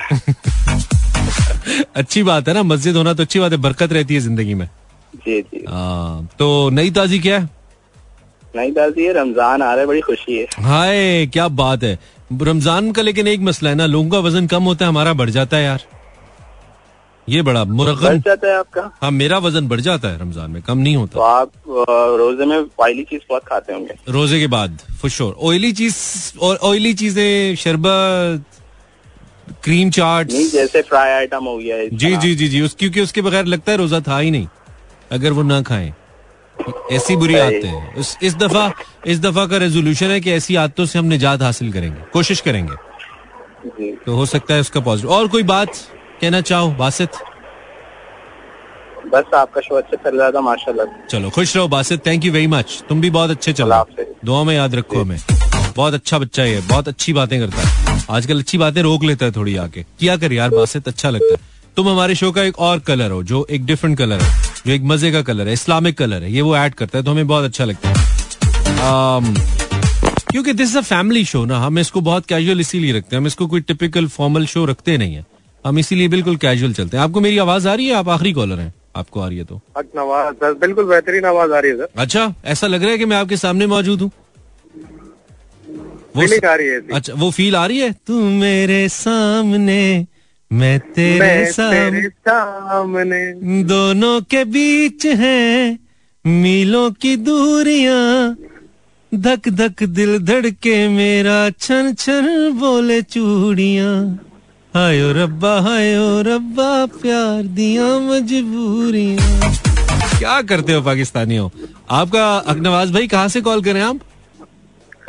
अच्छी बात है ना मस्जिद होना तो अच्छी बात है बरकत रहती है ज़िंदगी में। जी जी। हाँ, तो नई ताजी क्या है? नहीं डालती है रमज़ान आ रहा है बड़ी खुशी है। हाय क्या बात है। रमज़ान का लेकिन एक मसला है ना लोगों का वज़न कम होता है हमारा बढ़ जाता है यार। ये बड़ा बढ़ जाता है आपका? हाँ मेरा वज़न बढ़ जाता है रमज़ान में कम नहीं होता। तो आप रोज़े में ऑयली चीज़ बहुत खाते होंगे। रोज़े के बाद फुशोर ऑयली चीज़ और ऑयली चीज़ें शरबत क्रीम चाट जैसे फ्राई आइटम हो गया जी जी जी जी उस क्योंकि उसके बगैर लगता है रोजा था ही नहीं अगर वो ना खाएँ। ऐसी बुरी आदतें हैं। इस, इस दफ़ा इस दफ़ा का रेजोल्यूशन है कि ऐसी आदतों से हम निजात हासिल करेंगे कोशिश करेंगे। जी। तो हो सकता है उसका पॉजिटिव और कोई बात कहना चाहो बासित? बस आपका शो अच्छा चल रहा था माशाल्लाह। चलो खुश रहो Basit thank you very much तुम भी बहुत अच्छे चलो। दुआ में याद रखो हमें। बहुत अच्छा बच्चा है ये, बहुत अच्छी बातें करता है। आजकल अच्छी बातें रोक लेता है थोड़ी आके। किया कर यार बासित अच्छा लगता है। तुम हमारे शो का एक और कलर हो जो एक डिफरेंट कलर है जो एक मज़े का कलर है इस्लामिक कलर है ये वो ऐड करता है तो हमें बहुत अच्छा लगता है। Um, क्योंकि this is a family show ना हम इसको बहुत कैजुअल इसीलिए रखते हैं हम इसको कोई टिपिकल फॉर्मल शो रखते नहीं है। हम इसीलिए बिल्कुल कैजुअल चलते हैं। आपको मेरी आवाज़ आ रही है? आप आखिरी कॉलर हैं। आपको आ रही है तो। बिल्कुल बेहतरीन आवाज़ आ रही है सर। अच्छा ऐसा लग रहा है कि मैं आपके सामने मौजूद हूँ। वो फीलिंग आ रही है अच्छा वो फील आ रही है? तू मेरे सामने मैं तेरे मैं सामने तेरे सामने। दोनों के बीच है मीलों की दूरियाँ। धक धक दिल धड़के मेरा छन छन बोले चूड़िया। हायो रब्बा हायो रब्बा प्यार दिया मजबूरियाँ। क्या करते हो पाकिस्तानियों? आपका अकनवाज भाई कहाँ से कॉल करें आप?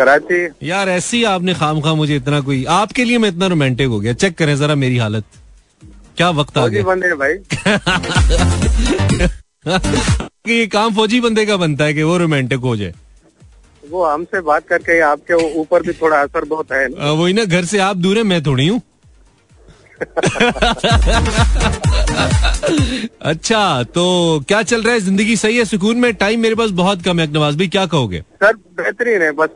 कराची यार ऐसी आपने खाम खा मुझे इतना कोई आपके लिए मैं इतना रोमांटिक हो गया। चेक करें जरा मेरी हालत। क्या वक्त आ गया? बंदे भाई। कि [LAUGHS] ये काम फौजी बंदे का बनता है कि वो रोमांटिक हो जाए। वो हमसे बात करके आपके ऊपर भी थोड़ा असर बहुत है ना। वही ना घर से आप दूर है मैं थोड़ी हूँ। [LAUGHS] अच्छा तो क्या चल रहा है? ज़िंदगी सही है? सुकून में? टाइम मेरे पास बहुत कम है नवाज़ भाई क्या कहोगे? सर बेहतरीन है बस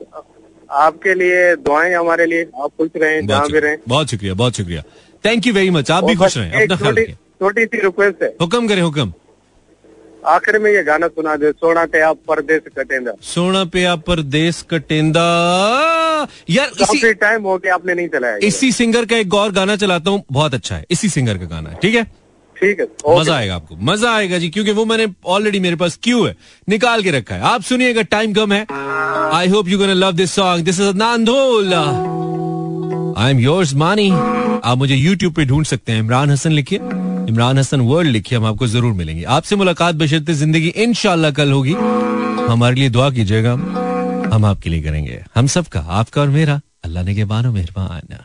आपके लिए दुआएँ हमारे लिए। आप खुश रहें जहाँ भी रहें। बहुत शुक्रिया बहुत शुक्रिया। थैंक यू वेरी मच आप भी खुश रहें अपना ख्याल छोटी सी रिक्वेस्ट है। हुक्म करें हुक्म। आखिर में ये गाना सुना दे सोना पे आप परदेश कटेंदा। सोना पे आप परदेश कटेंदा। यार इसी टाइम हो गया आपने नहीं चलाया इसी सिंगर का एक और गाना चलाता हूँ बहुत अच्छा है इसी सिंगर का गाना है ठीक है? ठीक है। मज़ा आएगा आपको। मज़ा आएगा जी, क्योंकि वो मैंने ऑलरेडी मेरे पास क्यू है, निकाल के रखा है। आप सुनिएगा टाइम कम है I hope you love this song this is Nandol I am yours मानी आप मुझे यूट्यूब पे ढूंढ सकते हैं। इमरान हसन लिखिए। इमरान हसन वर्ल्ड लिखिए, हम आपको ज़रूर मिलेंगे। आपसे मुलाकात बशरते ज़िंदगी इंशाल्लाह कल होगी। हमारे लिए दुआ कीजिएगा। हम आपके लिए करेंगे। हम सबका, आपका और मेरा। अल्लाह ने के बानो मेहरबान।